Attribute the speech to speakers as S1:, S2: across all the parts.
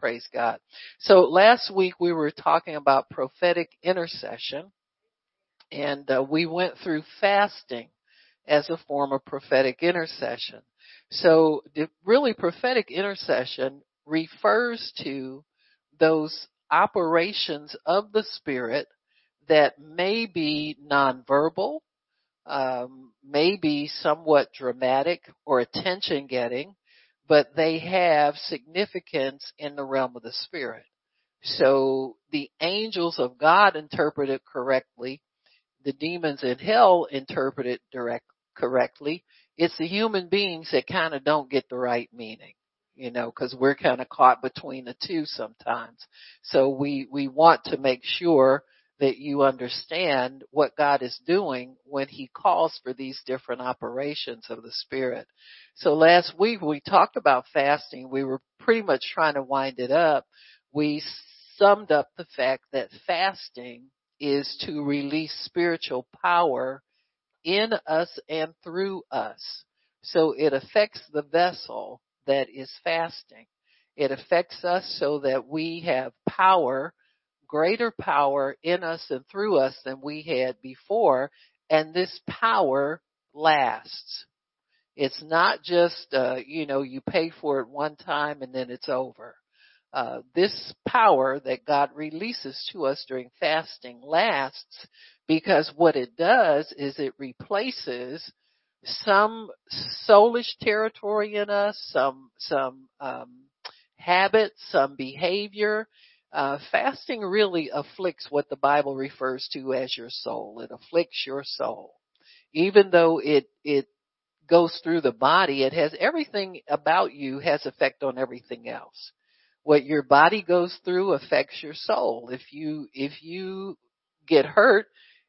S1: Praise God. So last week we were talking about prophetic intercession and uh, we went through fasting as a form of prophetic intercession. So really prophetic intercession refers to those operations of the spirit that may be nonverbal, um, may be somewhat dramatic or attention getting, but they have significance in the realm of the spirit. So the angels of God interpret it correctly. The demons in hell interpret it direct, correctly. It's the human beings that kind of don't get the right meaning, you know, cause we're kind of caught between the two sometimes. So we, we want to make sure that you understand what God is doing when He calls for these different operations of the Spirit. So last week we talked about fasting. We were pretty much trying to wind it up. We summed up the fact that fasting is to release spiritual power in us and through us. So it affects the vessel that is fasting. It affects us so that we have power greater power in us and through us than we had before, and this power lasts. It's not just, uh, you know, you pay for it one time and then it's over. Uh, this power that God releases to us during fasting lasts because what it does is it replaces some soulish territory in us, some, some, um, habits, some behavior, uh, fasting really afflicts what the Bible refers to as your soul. It afflicts your soul. Even though it, it goes through the body, it has everything about you has effect on everything else. What your body goes through affects your soul. If you, if you get hurt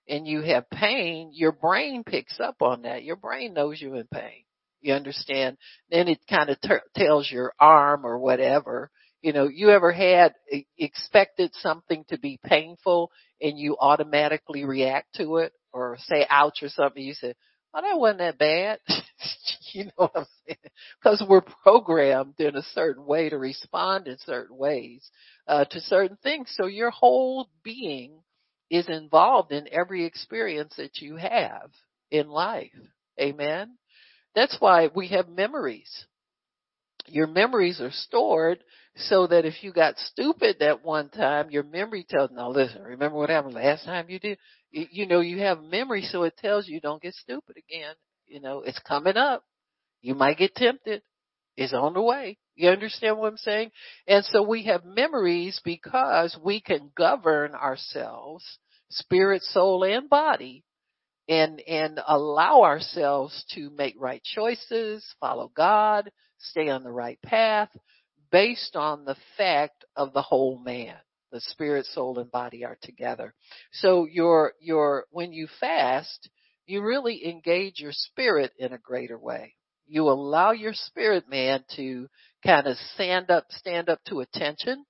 S1: and you have pain, your brain picks up on that. Your brain knows you're in pain. You understand? Then it kind of t- tells your arm or whatever, you know, you ever had expected something to be painful and you automatically react to it or say ouch or something, you say, oh, that wasn't that bad. you know what I'm saying? Because we're programmed in a certain way to respond in certain ways uh, to certain things. So your whole being is involved in every experience that you have in life. Amen. That's why we have memories. Your memories are stored so that if you got stupid that one time, your memory tells, now listen, remember what happened last time you did? You, know, you have memory so it tells you don't get stupid again. You know, it's coming up. You might get tempted. It's on the way. You understand what I'm saying? And so we have memories because we can govern ourselves, spirit, soul, and body and, and allow ourselves to make right choices, follow God, stay on the right path, based on the fact of the whole man. The spirit, soul, and body are together. So your, your, when you fast, you really engage your spirit in a greater way. You allow your spirit man to kind of stand up, stand up to attention,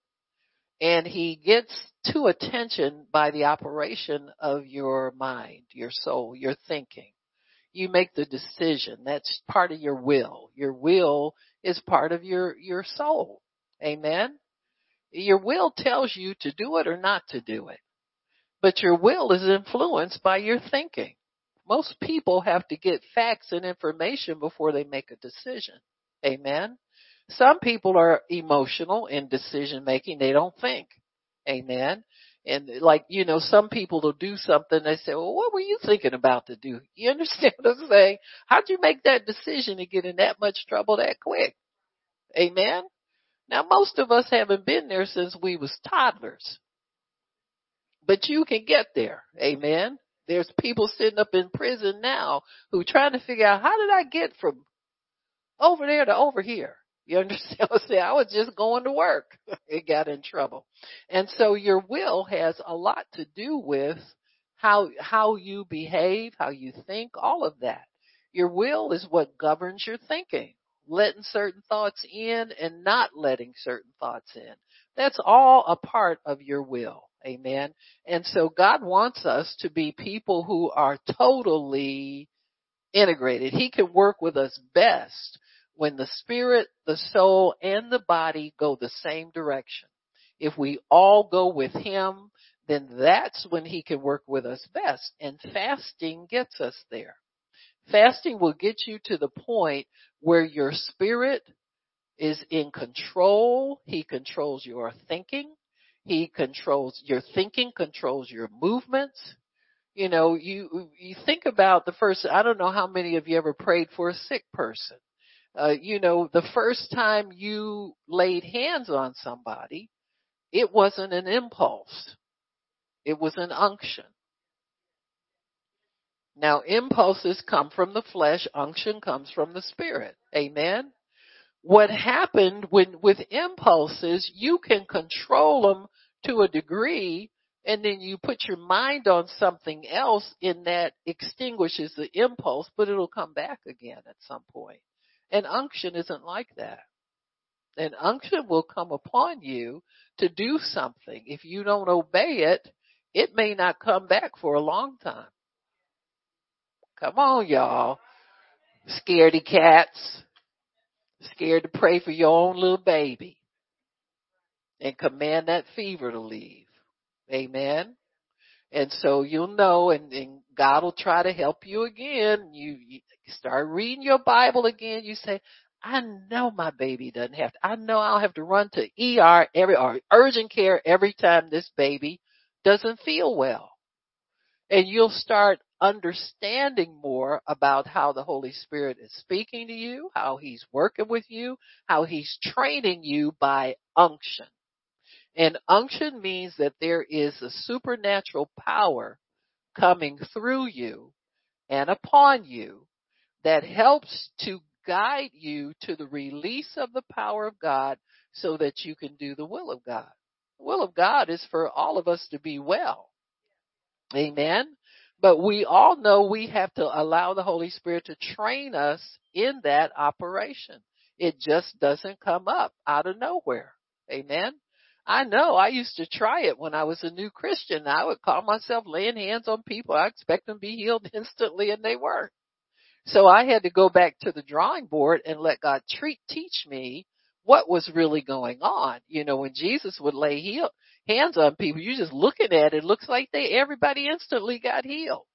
S1: and he gets to attention by the operation of your mind, your soul, your thinking. You make the decision. That's part of your will. Your will is part of your, your soul. Amen. Your will tells you to do it or not to do it. But your will is influenced by your thinking. Most people have to get facts and information before they make a decision. Amen. Some people are emotional in decision making. They don't think. Amen. And like, you know, some people will do something. They say, well, what were you thinking about to do? You understand what I'm saying? How'd you make that decision to get in that much trouble that quick? Amen. Now most of us haven't been there since we was toddlers. But you can get there. Amen. There's people sitting up in prison now who trying to figure out how did I get from over there to over here? You understand I'm? I was just going to work. it got in trouble. And so your will has a lot to do with how, how you behave, how you think, all of that. Your will is what governs your thinking, letting certain thoughts in and not letting certain thoughts in. That's all a part of your will. Amen. And so God wants us to be people who are totally integrated. He can work with us best when the spirit, the soul, and the body go the same direction. If we all go with him, then that's when he can work with us best. And fasting gets us there. Fasting will get you to the point where your spirit is in control. He controls your thinking. He controls your thinking, controls your movements. You know, you, you think about the first, I don't know how many of you ever prayed for a sick person. Uh, you know, the first time you laid hands on somebody, it wasn't an impulse. It was an unction. Now impulses come from the flesh, unction comes from the spirit. Amen. What happened when, with impulses, you can control them to a degree and then you put your mind on something else in that extinguishes the impulse, but it'll come back again at some point. And unction isn't like that. And unction will come upon you to do something. If you don't obey it, it may not come back for a long time. Come on, y'all. Scaredy cats. Scared to pray for your own little baby. And command that fever to leave. Amen. And so you'll know and, and God will try to help you again. You, you start reading your Bible again. You say, I know my baby doesn't have to, I know I'll have to run to ER every, or urgent care every time this baby doesn't feel well. And you'll start understanding more about how the Holy Spirit is speaking to you, how He's working with you, how He's training you by unction. And unction means that there is a supernatural power coming through you and upon you that helps to guide you to the release of the power of God so that you can do the will of God. The will of God is for all of us to be well. Amen. But we all know we have to allow the Holy Spirit to train us in that operation. It just doesn't come up out of nowhere. Amen. I know I used to try it when I was a new Christian. I would call myself laying hands on people. I expect them to be healed instantly and they weren't. So I had to go back to the drawing board and let God treat, teach me what was really going on. You know, when Jesus would lay heal, hands on people, you're just looking at it, it looks like they, everybody instantly got healed.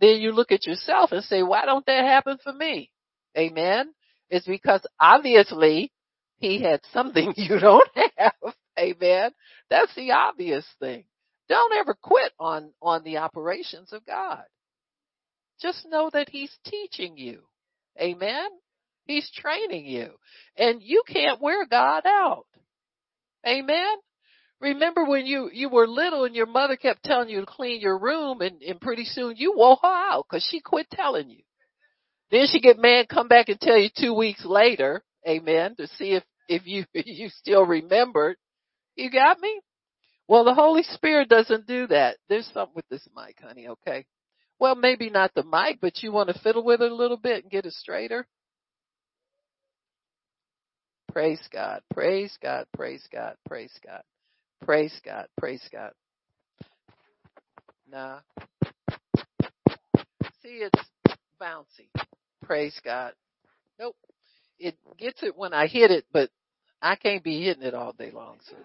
S1: Then you look at yourself and say, why don't that happen for me? Amen. It's because obviously he had something you don't have. Amen. That's the obvious thing. Don't ever quit on, on the operations of God. Just know that he's teaching you. Amen. He's training you. And you can't wear God out. Amen. Remember when you, you were little and your mother kept telling you to clean your room and, and pretty soon you wore her out because she quit telling you. Then she get mad, come back and tell you two weeks later, amen, to see if, if you, you still remembered. You got me? Well, the Holy Spirit doesn't do that. There's something with this mic, honey, okay? Well, maybe not the mic, but you want to fiddle with it a little bit and get it straighter? Praise God. Praise God. Praise God. Praise God. Praise God. Praise God. Nah. See, it's bouncy. Praise God. Nope. It gets it when I hit it, but I can't be hitting it all day long. So.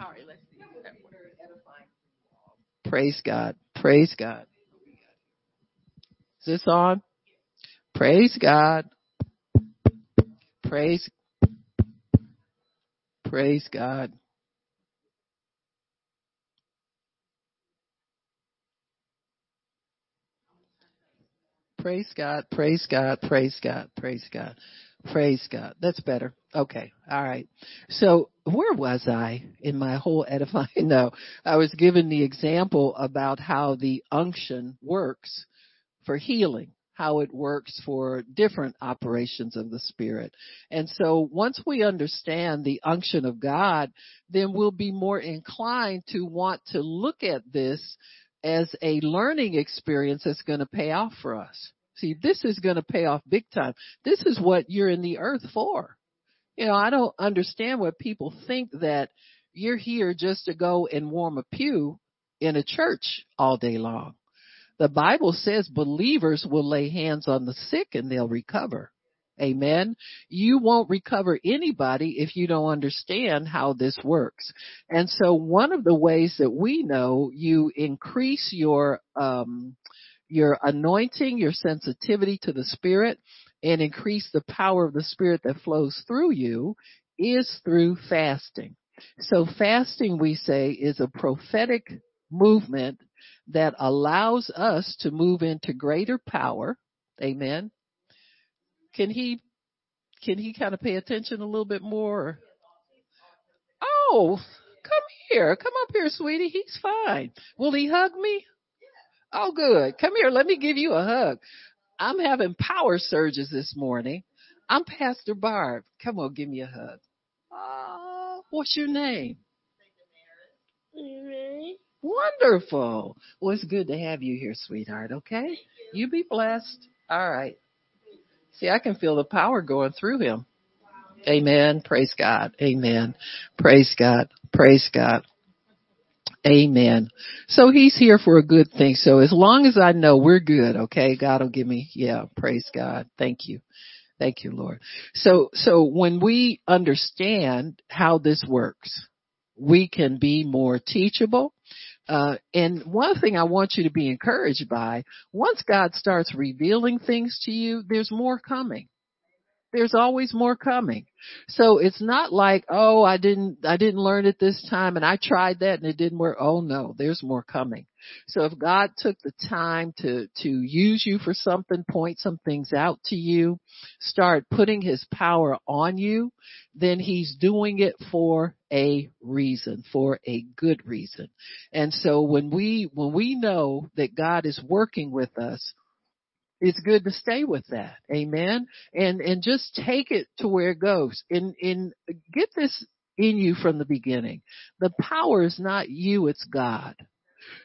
S1: all right, let's see. Praise God. Praise God. Is this on? Praise God. Praise Praise God. Praise God, praise God, praise God, praise God, praise God. That's better. Okay, all right. So where was I in my whole edifying? No, I was given the example about how the unction works for healing how it works for different operations of the Spirit. And so once we understand the unction of God, then we'll be more inclined to want to look at this as a learning experience that's going to pay off for us. See, this is going to pay off big time. This is what you're in the earth for. You know, I don't understand what people think that you're here just to go and warm a pew in a church all day long. The Bible says believers will lay hands on the sick and they'll recover. Amen. You won't recover anybody if you don't understand how this works. And so one of the ways that we know you increase your, um, your anointing, your sensitivity to the spirit and increase the power of the spirit that flows through you is through fasting. So fasting, we say, is a prophetic movement that allows us to move into greater power. Amen. Can he, can he kind of pay attention a little bit more? Oh, come here. Come up here, sweetie. He's fine. Will he hug me? Oh, good. Come here. Let me give you a hug. I'm having power surges this morning. I'm Pastor Barb. Come on, give me a hug. Oh, what's your name? Wonderful. Well, it's good to have you here, sweetheart. Okay. You be blessed. All right. See, I can feel the power going through him. Amen. Praise God. Amen. Praise God. Praise God. Amen. So he's here for a good thing. So as long as I know we're good, okay, God will give me, yeah, praise God. Thank you. Thank you, Lord. So, so when we understand how this works, we can be more teachable. Uh, and one thing I want you to be encouraged by, once God starts revealing things to you, there's more coming there's always more coming. So it's not like, oh, I didn't, I didn't learn it this time and I tried that and it didn't work. Oh no, there's more coming. So if God took the time to, to use you for something, point some things out to you, start putting his power on you, then he's doing it for a reason, for a good reason. And so when we, when we know that God is working with us, it's good to stay with that. Amen. And, and just take it to where it goes and, and get this in you from the beginning. The power is not you, it's God.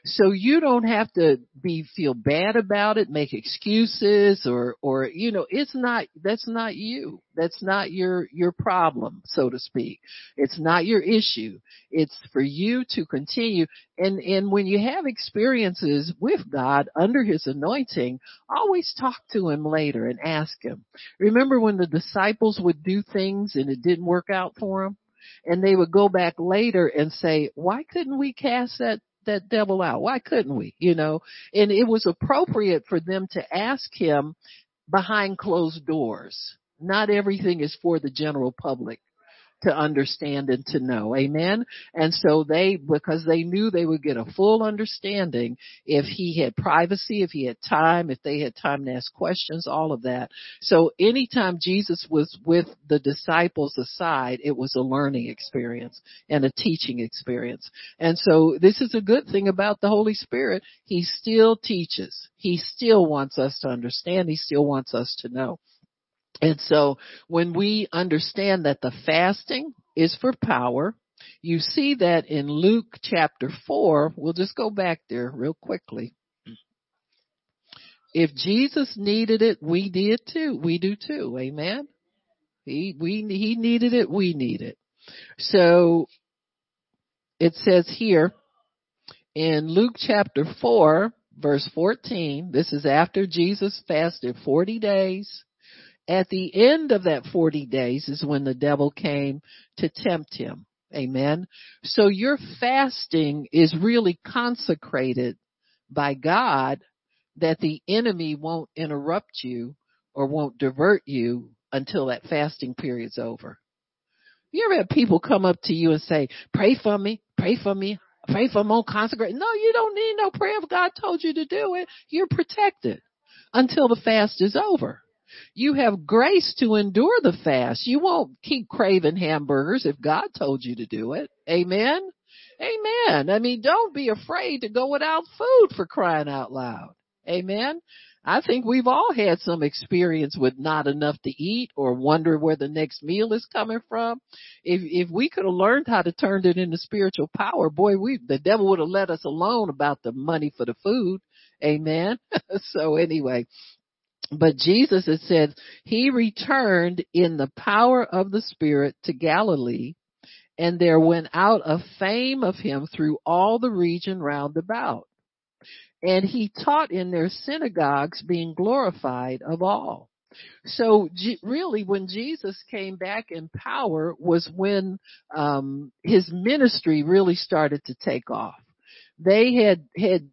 S1: So you don't have to be, feel bad about it, make excuses or, or, you know, it's not, that's not you. That's not your, your problem, so to speak. It's not your issue. It's for you to continue. And, and when you have experiences with God under His anointing, always talk to Him later and ask Him. Remember when the disciples would do things and it didn't work out for them? and they would go back later and say, why couldn't we cast that that devil out? Why couldn't we? You know, and it was appropriate for them to ask him behind closed doors. Not everything is for the general public to understand and to know. Amen. And so they, because they knew they would get a full understanding if he had privacy, if he had time, if they had time to ask questions, all of that. So anytime Jesus was with the disciples aside, it was a learning experience and a teaching experience. And so this is a good thing about the Holy Spirit. He still teaches. He still wants us to understand. He still wants us to know. And so when we understand that the fasting is for power, you see that in Luke chapter 4. We'll just go back there real quickly. If Jesus needed it, we did too. We do too. Amen. He, we, he needed it. We need it. So it says here in Luke chapter 4 verse 14, this is after Jesus fasted 40 days at the end of that 40 days is when the devil came to tempt him. Amen. So your fasting is really consecrated by God that the enemy won't interrupt you or won't divert you until that fasting period's over. You ever have people come up to you and say, pray for me, pray for me, pray for more consecration. No, you don't need no prayer if God told you to do it. You're protected until the fast is over. You have grace to endure the fast. You won't keep craving hamburgers if God told you to do it. Amen. Amen. I mean, don't be afraid to go without food for crying out loud. Amen. I think we've all had some experience with not enough to eat or wonder where the next meal is coming from. If if we could have learned how to turn it into spiritual power, boy, we the devil would have let us alone about the money for the food. Amen. so anyway, but Jesus, it said, he returned in the power of the Spirit to Galilee, and there went out a fame of him through all the region round about. And he taught in their synagogues, being glorified of all. So really when Jesus came back in power was when um his ministry really started to take off. They had had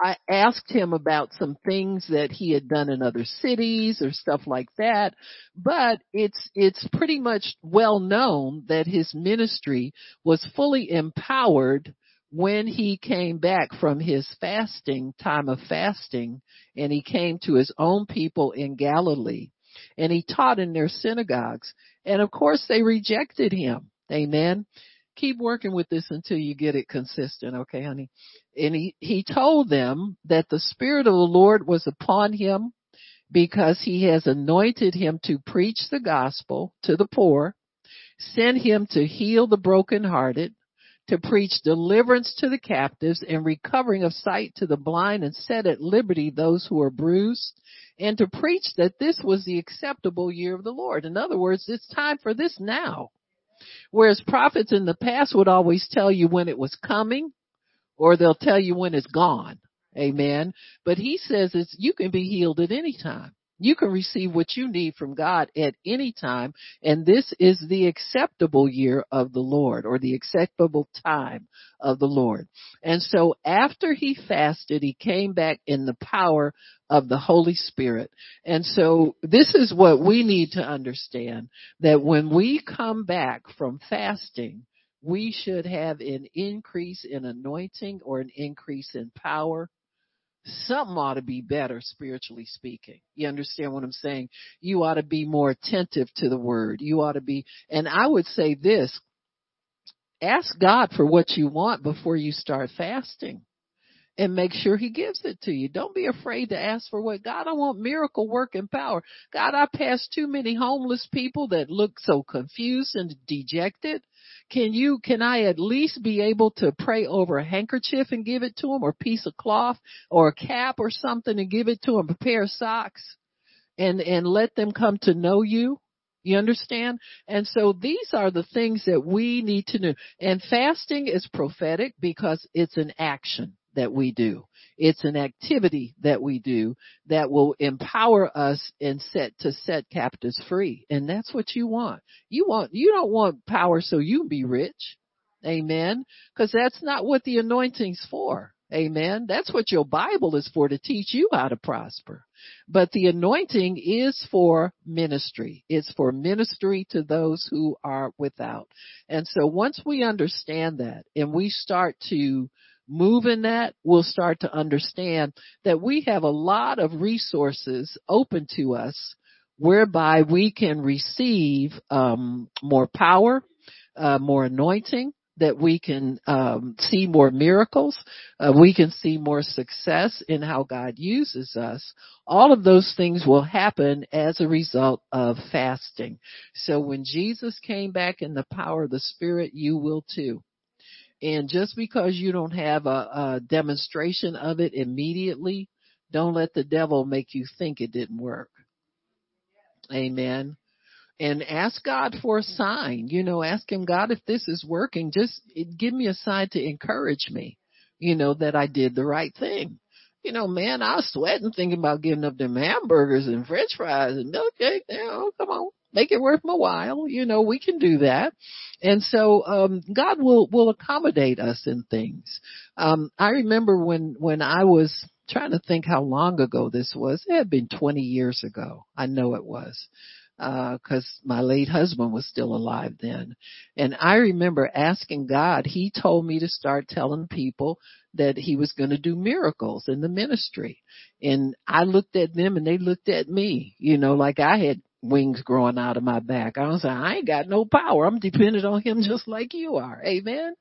S1: I asked him about some things that he had done in other cities or stuff like that, but it's, it's pretty much well known that his ministry was fully empowered when he came back from his fasting, time of fasting, and he came to his own people in Galilee and he taught in their synagogues. And of course they rejected him. Amen keep working with this until you get it consistent, okay, honey? And he, he told them that the Spirit of the Lord was upon him because he has anointed him to preach the gospel to the poor, sent him to heal the brokenhearted, to preach deliverance to the captives and recovering of sight to the blind and set at liberty those who are bruised and to preach that this was the acceptable year of the Lord. In other words, it's time for this now. Whereas prophets in the past would always tell you when it was coming or they'll tell you when it's gone. Amen. But he says it's, you can be healed at any time. You can receive what you need from God at any time. And this is the acceptable year of the Lord or the acceptable time of the Lord. And so after he fasted, he came back in the power of the Holy Spirit. And so this is what we need to understand that when we come back from fasting, we should have an increase in anointing or an increase in power something ought to be better spiritually speaking. You understand what I'm saying? You ought to be more attentive to the word. You ought to be, and I would say this, ask God for what you want before you start fasting and make sure he gives it to you. Don't be afraid to ask for what God, I want miracle working power. God, I passed too many homeless people that look so confused and dejected. Can you, can I at least be able to pray over a handkerchief and give it to them or a piece of cloth or a cap or something and give it to them, a pair of socks and, and let them come to know you? You understand? And so these are the things that we need to know. And fasting is prophetic because it's an action that we do. It's an activity that we do that will empower us and set to set captives free. And that's what you want. You want, you don't want power so you be rich. Amen. Cause that's not what the anointing's for. Amen. That's what your Bible is for to teach you how to prosper. But the anointing is for ministry. It's for ministry to those who are without. And so once we understand that and we start to move in that, we'll start to understand that we have a lot of resources open to us whereby we can receive um, more power, uh, more anointing, that we can um, see more miracles, uh, we can see more success in how God uses us. All of those things will happen as a result of fasting. So when Jesus came back in the power of the Spirit, you will too. And just because you don't have a, a demonstration of it immediately, don't let the devil make you think it didn't work. Amen. And ask God for a sign. You know, ask him, God, if this is working, just give me a sign to encourage me, you know, that I did the right thing. You know, man, I was sweating thinking about giving up them hamburgers and french fries and milkshake. Know, come on make it worth my while. You know, we can do that. And so, um, God will, will accommodate us in things. Um, I remember when, when I was trying to think how long ago this was. It had been 20 years ago. I know it was. Uh, cause my late husband was still alive then. And I remember asking God, he told me to start telling people that he was going to do miracles in the ministry. And I looked at them and they looked at me, you know, like I had wings growing out of my back. I was like, I ain't got no power. I'm dependent on him just like you are. Amen.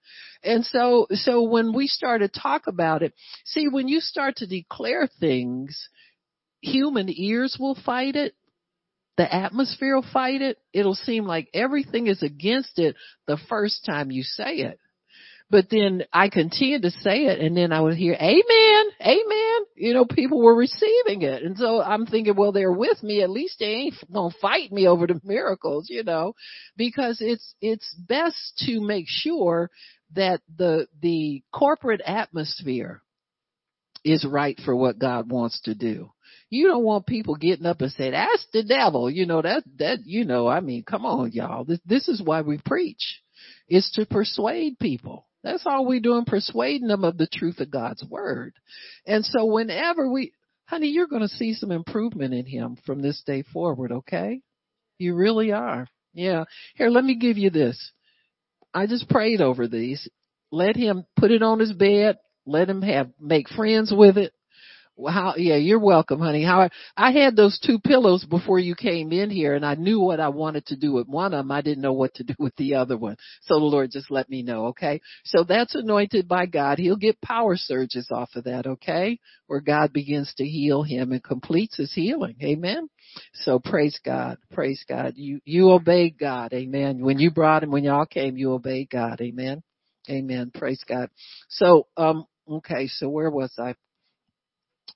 S1: And so, so when we start to talk about it, see, when you start to declare things, human ears will fight it. The atmosphere will fight it. It'll seem like everything is against it the first time you say it. But then I continued to say it and then I would hear, Amen, Amen. You know, people were receiving it. And so I'm thinking, well, they're with me. At least they ain't gonna fight me over the miracles, you know, because it's, it's best to make sure that the, the corporate atmosphere is right for what God wants to do. You don't want people getting up and saying, that's the devil. You know, that, that, you know, I mean, come on, y'all. This, this is why we preach. Is to persuade people. That's all we're doing, persuading them of the truth of God's word. And so whenever we, honey, you're going to see some improvement in him from this day forward, okay? You really are. Yeah. Here, let me give you this. I just prayed over these. Let him put it on his bed. Let him have, make friends with it. How, yeah, you're welcome, honey. How, I had those two pillows before you came in here and I knew what I wanted to do with one of them. I didn't know what to do with the other one. So the Lord just let me know, okay? So that's anointed by God. He'll get power surges off of that, okay? Where God begins to heal him and completes his healing. Amen. So praise God. Praise God. You, you obeyed God. Amen. When you brought him, when y'all came, you obeyed God. Amen. Amen. Praise God. So, um, okay. So where was I?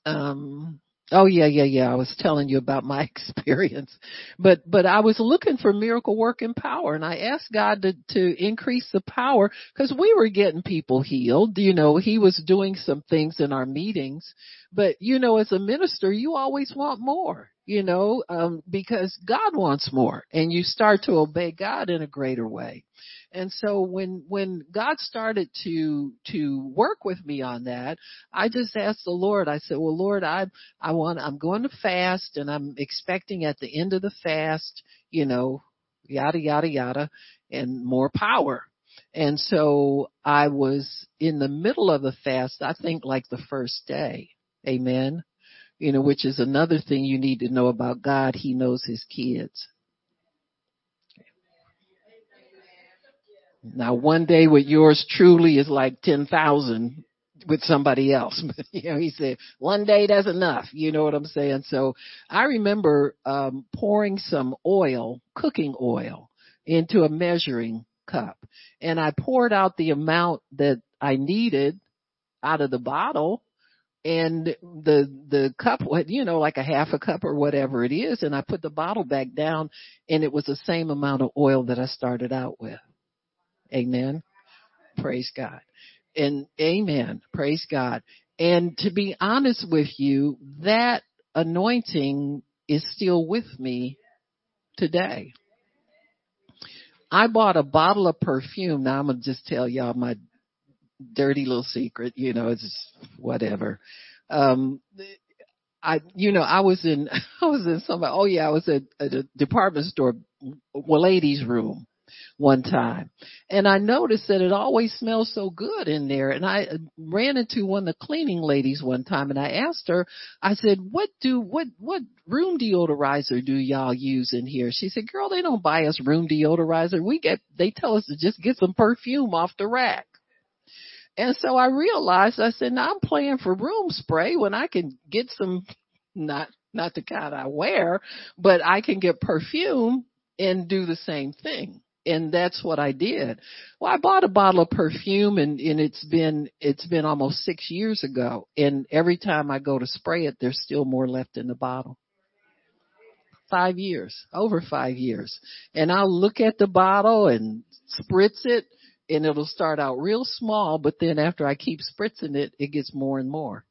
S1: Um oh yeah yeah yeah. I was telling you about my experience. But but i was looking for miracle working power and i asked god to to increase the power because we were getting people healed. You know he was doing some things in our meetings. But you know as a minister you always want more you know um because god wants more and you start to obey god in a greater way and so when, when God started to, to work with me on that, I just asked the Lord, I said, well, Lord, I, I want, I'm going to fast and I'm expecting at the end of the fast, you know, yada, yada, yada, and more power. And so I was in the middle of the fast, I think like the first day. Amen. You know, which is another thing you need to know about God. He knows his kids. Now one day with yours truly is like 10,000 with somebody else. But, you know, he said, one day that's enough. You know what I'm saying? So I remember, um, pouring some oil, cooking oil into a measuring cup and I poured out the amount that I needed out of the bottle and the the cup you know like a half a cup or whatever it is and I put the bottle back down and it was the same amount of oil that I started out with. Amen. Praise God. And amen. Praise God. And to be honest with you, that anointing is still with me today. I bought a bottle of perfume. Now I'm going to just tell y'all my dirty little secret, you know, it's whatever. Um, I, you know, I was in, I was in somebody, oh yeah, I was at, a department store, well, ladies room one time. And I noticed that it always smells so good in there. And I uh, ran into one of the cleaning ladies one time and I asked her, I said, what do, what, what room deodorizer do y'all use in here? She said, girl, they don't buy us room deodorizer. We get, they tell us to just get some perfume off the rack. And so I realized, I said, now I'm playing for room spray when I can get some, not, not the kind I wear, but I can get perfume and do the same thing and that's what I did. Well, I bought a bottle of perfume and, and it's been, it's been almost six years ago. And every time I go to spray it, there's still more left in the bottle. Five years, over five years. And I'll look at the bottle and spritz it and it'll start out real small, but then after I keep spritzing it, it gets more and more.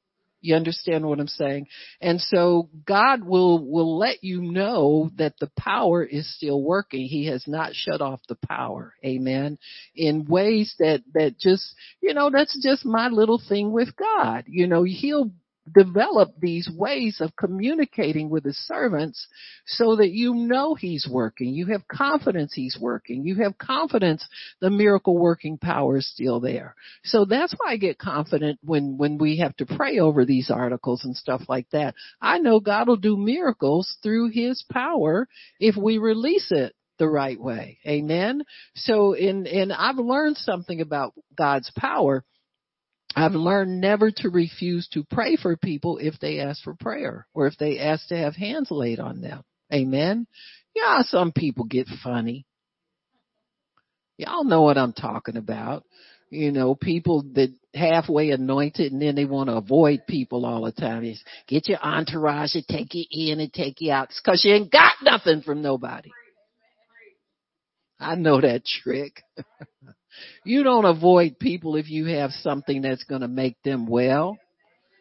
S1: You understand what I'm saying? And so God will, will let you know that the power is still working. He has not shut off the power. Amen. In ways that, that just, you know, that's just my little thing with God. You know, he'll develop these ways of communicating with his servants so that you know he's working. You have confidence he's working. You have confidence the miracle working power is still there. So that's why I get confident when, when we have to pray over these articles and stuff like that. I know God will do miracles through his power if we release it the right way. Amen. So in, and I've learned something about God's power I've learned never to refuse to pray for people if they ask for prayer or if they ask to have hands laid on them. Amen. Yeah, some people get funny. Y'all know what I'm talking about. You know, people that halfway anointed and then they want to avoid people all the time. Is get your entourage to take you in and take you out. It's cause you ain't got nothing from nobody. I know that trick. You don't avoid people if you have something that's going to make them well.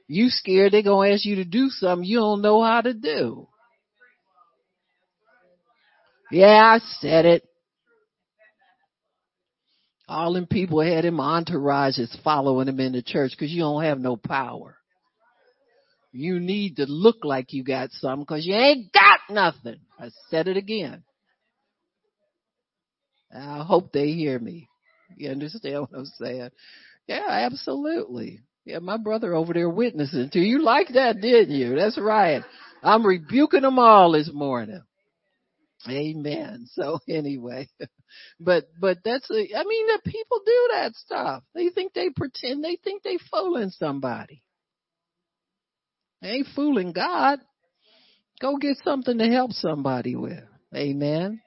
S2: You scared they're gonna ask you to do something you don't know how to do. Yeah, I said it. All them people had him entourages following him in the church because you don't have no power. You need to look like you got something because you ain't got nothing. I said it again. I hope they hear me. You understand what I'm saying? Yeah, absolutely. Yeah, my brother over there witnessing to you like that, didn't you? That's right. I'm rebuking them all this morning. Amen. So anyway, but, but that's, a, I mean, the people do that stuff. They think they pretend, they think they fooling somebody. They ain't fooling God. Go get something to help somebody with. Amen.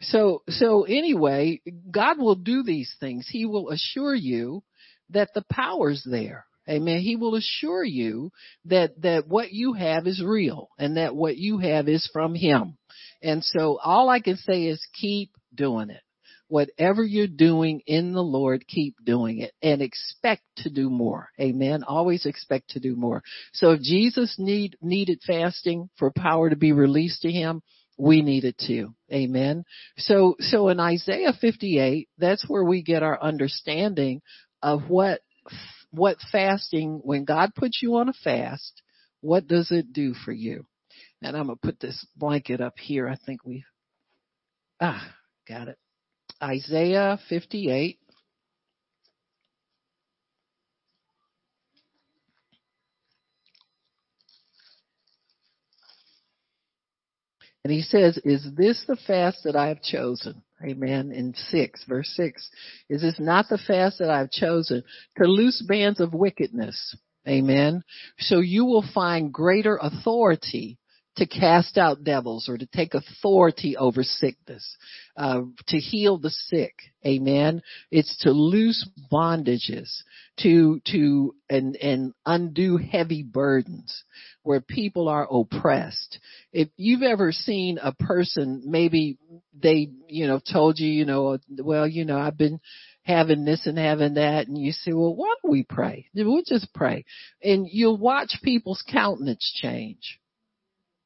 S2: So, so anyway, God will do these things. He will assure you that the power's there. Amen. He will assure you that, that what you have is real and that what you have is from Him. And so all I can say is keep doing it. Whatever you're doing in the Lord, keep doing it and expect to do more. Amen. Always expect to do more. So if Jesus need, needed fasting for power to be released to him, we needed to. Amen. So, so in Isaiah 58, that's where we get our understanding of what, what fasting, when God puts you on a fast, what does it do for you? And I'm going to put this blanket up here. I think we, ah, got it. Isaiah 58. And he says, is this the fast that I have chosen? Amen. In six, verse six. Is this not the fast that I have chosen to loose bands of wickedness? Amen. So you will find greater authority to cast out devils or to take authority over sickness, uh, to heal the sick. Amen. It's to loose bondages, to, to, and, and undo heavy burdens where people are oppressed. If you've ever seen a person, maybe they, you know, told you, you know, well, you know, I've been, having this and having that and you say, well, why don't we pray? We'll just pray. And you'll watch people's countenance change.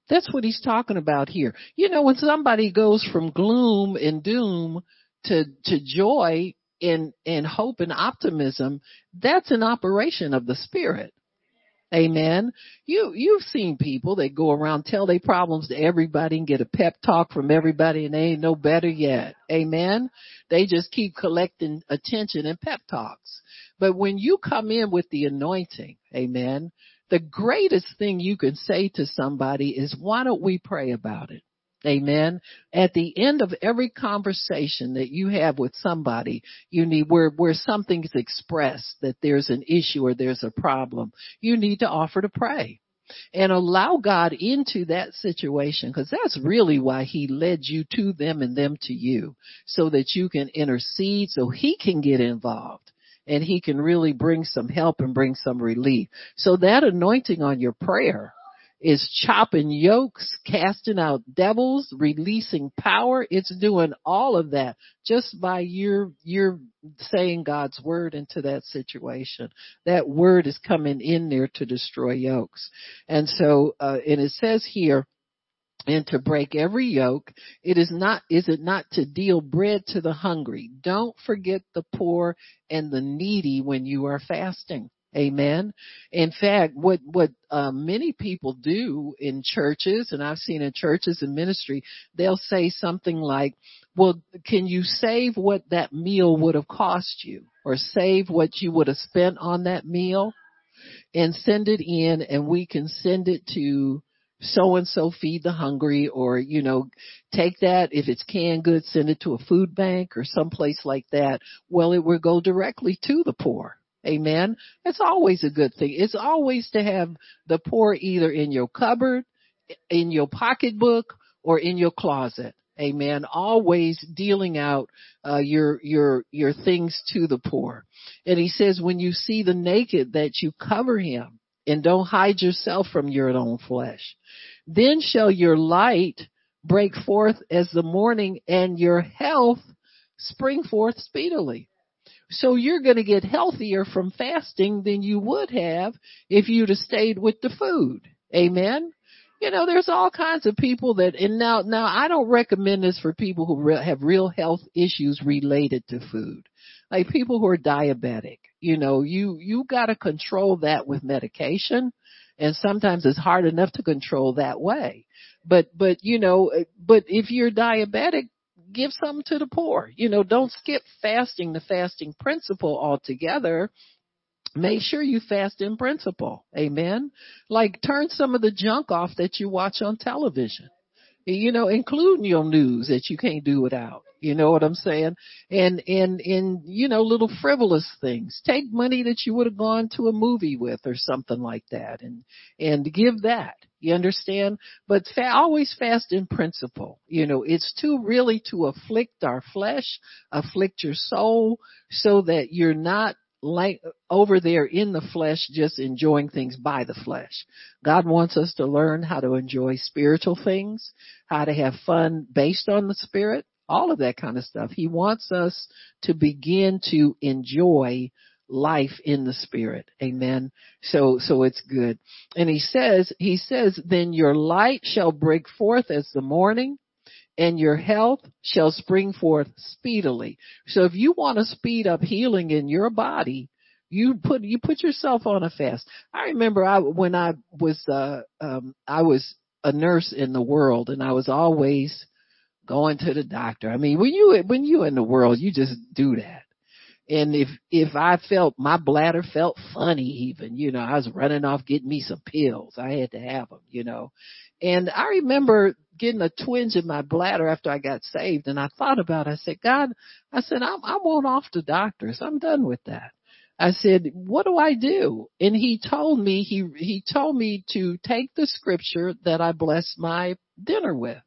S2: That's what he's talking about here. You know, when somebody goes from gloom and doom to, to joy and, and hope and optimism, that's an operation of the spirit. Amen. You, you've seen people that go around tell their problems to everybody and get a pep talk from everybody and they ain't no better yet. Amen. They just keep collecting attention and pep talks. But when you come in with the anointing, amen, the greatest thing you can say to somebody is, why don't we pray about it? Amen. At the end of every conversation that you have with somebody, you need where, where something's expressed that there's an issue or there's a problem, you need to offer to pray and allow God into that situation because that's really why he led you to them and them to you so that you can intercede so he can get involved and he can really bring some help and bring some relief. So that anointing on your prayer is chopping yokes, casting out devils, releasing power. It's doing all of that just by your, your saying God's word into that situation. That word is coming in there to destroy yokes. And so, uh, and it says here, and to break every yoke. It is not, is it not to deal bread to the hungry? Don't forget the poor and the needy when you are fasting. Amen. In fact, what what uh, many people do in churches, and I've seen in churches and ministry, they'll say something like, "Well, can you save what that meal would have cost you, or save what you would have spent on that meal, and send it in, and we can send it to so and so feed the hungry or, you know, take that if it's canned goods, send it to a food bank or someplace like that. Well, it will go directly to the poor. Amen. It's always a good thing. It's always to have the poor either in your cupboard, in your pocketbook, or in your closet. Amen. Always dealing out uh, your your your things to the poor. And he says, when you see the naked, that you cover him and don't hide yourself from your own flesh. Then shall your light break forth as the morning and your health spring forth speedily. So you're going to get healthier from fasting than you would have if you'd have stayed with the food. Amen. You know, there's all kinds of people that, and now, now I don't recommend this for people who re- have real health issues related to food. Like people who are diabetic. You know, you, you gotta control that with medication. And sometimes it's hard enough to control that way. But, but, you know, but if you're diabetic, give some to the poor. You know, don't skip fasting, the fasting principle altogether. Make sure you fast in principle. Amen. Like turn some of the junk off that you watch on television. You know, including your news that you can't do without. You know what I'm saying? And, and, and, you know, little frivolous things. Take money that you would have gone to a movie with or something like that and, and give that. You understand? But fa- always fast in principle. You know, it's to really to afflict our flesh, afflict your soul so that you're not like over there in the flesh just enjoying things by the flesh. God wants us to learn how to enjoy spiritual things, how to have fun based on the spirit, all of that kind of stuff. He wants us to begin to enjoy life in the spirit. Amen. So, so it's good. And he says, he says, then your light shall break forth as the morning and your health shall spring forth speedily. So if you want to speed up healing in your body, you put you put yourself on a fast. I remember I when I was uh um I was a nurse in the world and I was always going to the doctor. I mean, when you when you in the world, you just do that. And if if I felt my bladder felt funny, even you know, I was running off getting me some pills. I had to have them, you know. And I remember getting a twinge in my bladder after I got saved, and I thought about. it. I said, God, I said I'm I won't off to doctors. I'm done with that. I said, what do I do? And he told me, he, he told me to take the scripture that I blessed my dinner with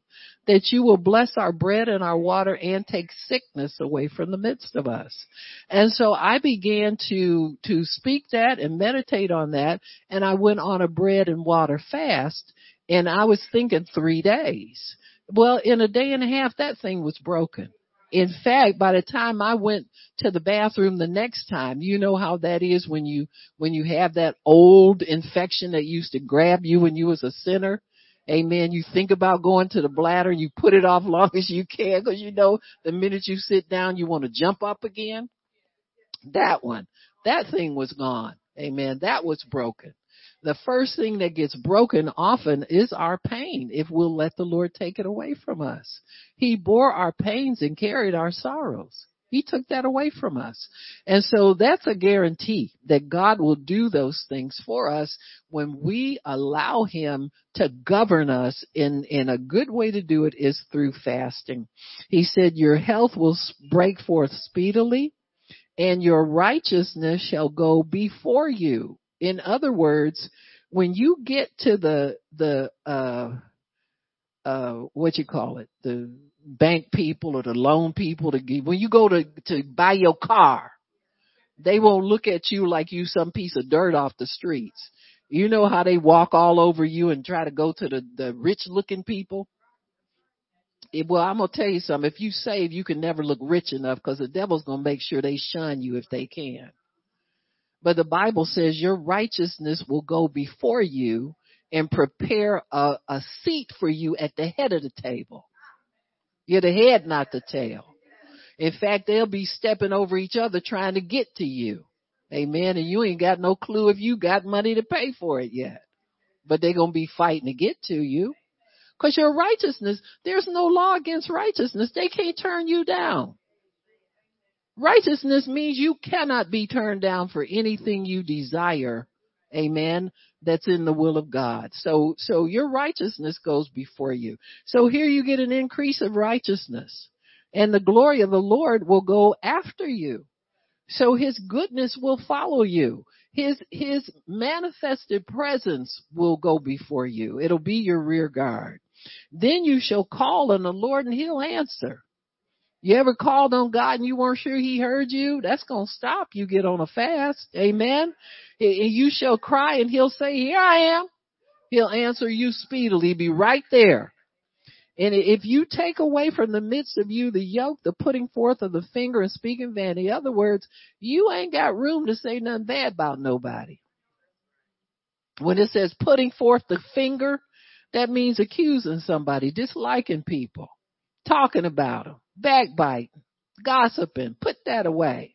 S2: that you will bless our bread and our water and take sickness away from the midst of us. And so I began to, to speak that and meditate on that and I went on a bread and water fast and I was thinking three days. Well, in a day and a half, that thing was broken. In fact, by the time I went to the bathroom the next time, you know how that is when you, when you have that old infection that used to grab you when you was a sinner Amen. You think about going to the bladder, you put it off long as you can because you know the minute you sit down, you want to jump up again. That one, that thing was gone. Amen. That was broken. The first thing that gets broken often is our pain if we'll let the Lord take it away from us. He bore our pains and carried our sorrows. He took that away from us. And so that's a guarantee that God will do those things for us when we allow Him to govern us in, in a good way to do it is through fasting. He said, your health will break forth speedily and your righteousness shall go before you. In other words, when you get to the, the, uh, uh, what you call it, the bank people or the loan people to give, when you go to, to buy your car, they won't look at you like you some piece of dirt off the streets. You know how they walk all over you and try to go to the, the rich looking people? It, well, I'm gonna tell you something. If you save, you can never look rich enough because the devil's gonna make sure they shun you if they can. But the Bible says your righteousness will go before you and prepare a, a seat for you at the head of the table. You're the head, not the tail. In fact, they'll be stepping over each other trying to get to you. Amen. And you ain't got no clue if you got money to pay for it yet. But they're going to be fighting to get to you. Cause your righteousness, there's no law against righteousness. They can't turn you down. Righteousness means you cannot be turned down for anything you desire. Amen that's in the will of God. So, so your righteousness goes before you. So here you get an increase of righteousness and the glory of the Lord will go after you. So his goodness will follow you. His, his manifested presence will go before you. It'll be your rear guard. Then you shall call on the Lord and he'll answer. You ever called on God and you weren't sure he heard you? That's going to stop you get on a fast. Amen. And You shall cry and he'll say, here I am. He'll answer you speedily. Be right there. And if you take away from the midst of you the yoke, the putting forth of the finger and speaking vanity, in other words, you ain't got room to say nothing bad about nobody. When it says putting forth the finger, that means accusing somebody, disliking people, talking about them, backbiting, gossiping. Put that away.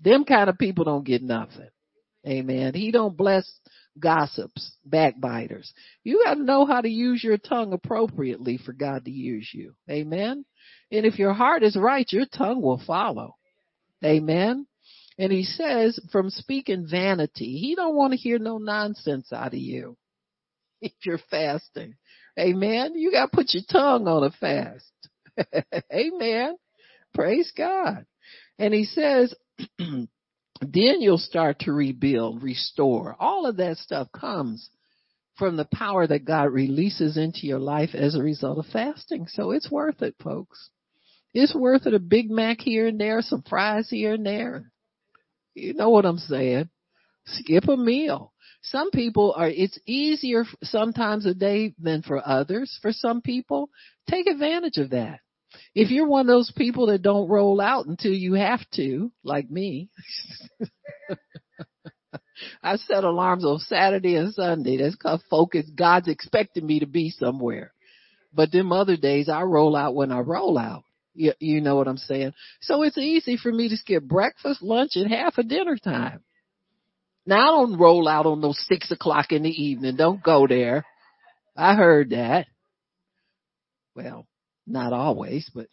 S2: Them kind of people don't get nothing. Amen. He don't bless gossips, backbiters. You got to know how to use your tongue appropriately for God to use you. Amen. And if your heart is right, your tongue will follow. Amen. And he says from speaking vanity, he don't want to hear no nonsense out of you if you're fasting. Amen. You got to put your tongue on a fast. Amen. Praise God. And he says, then you'll start to rebuild, restore. All of that stuff comes from the power that God releases into your life as a result of fasting. So it's worth it, folks. It's worth it. A Big Mac here and there, some fries here and there. You know what I'm saying? Skip a meal. Some people are, it's easier sometimes a day than for others. For some people, take advantage of that. If you're one of those people that don't roll out until you have to, like me, I set alarms on Saturday and Sunday. That's cause focus. God's expecting me to be somewhere. But them other days I roll out when I roll out. You, you know what I'm saying? So it's easy for me to skip breakfast, lunch, and half of dinner time. Now don't roll out on those six o'clock in the evening. Don't go there. I heard that. Well, not always, but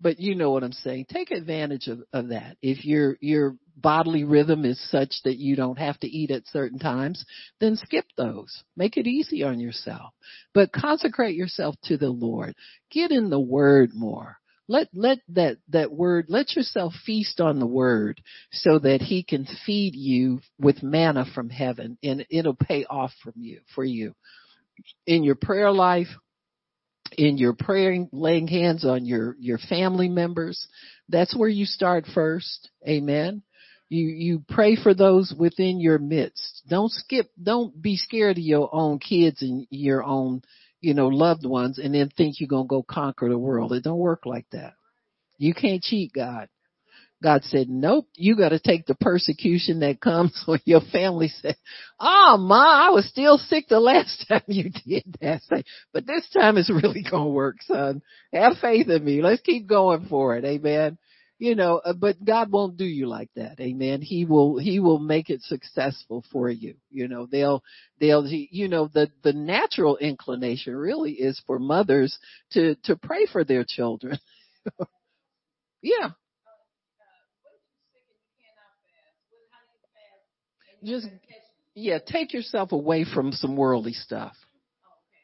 S2: but you know what I'm saying. Take advantage of, of that. If your your bodily rhythm is such that you don't have to eat at certain times, then skip those. Make it easy on yourself. But consecrate yourself to the Lord. Get in the word more. Let let that that word let yourself feast on the word so that he can feed you with manna from heaven and it'll pay off from you for you. In your prayer life, in your praying, laying hands on your, your family members. That's where you start first. Amen. You, you pray for those within your midst. Don't skip, don't be scared of your own kids and your own, you know, loved ones and then think you're going to go conquer the world. It don't work like that. You can't cheat God. God said, nope, you got to take the persecution that comes when your family said, oh ma, I was still sick the last time you did that. But this time it's really going to work, son. Have faith in me. Let's keep going for it. Amen. You know, uh, but God won't do you like that. Amen. He will, he will make it successful for you. You know, they'll, they'll, you know, the, the natural inclination really is for mothers to, to pray for their children. yeah, just yeah, take yourself away from some worldly stuff.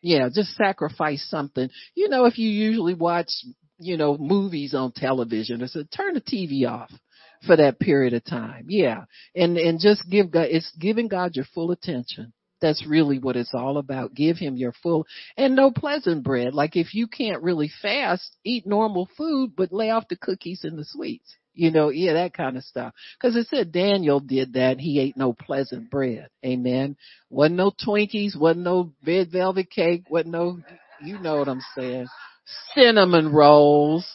S2: Yeah, just sacrifice something. You know, if you usually watch, you know, movies on television, it's a turn the TV off for that period of time. Yeah. And and just give God it's giving God your full attention. That's really what it's all about. Give him your full and no pleasant bread. Like if you can't really fast, eat normal food, but lay off the cookies and the sweets. You know, yeah, that kind of stuff. Cause it said Daniel did that. He ate no pleasant bread. Amen. Wasn't no Twinkies, wasn't no red velvet cake, wasn't no, you know what I'm saying. Cinnamon rolls.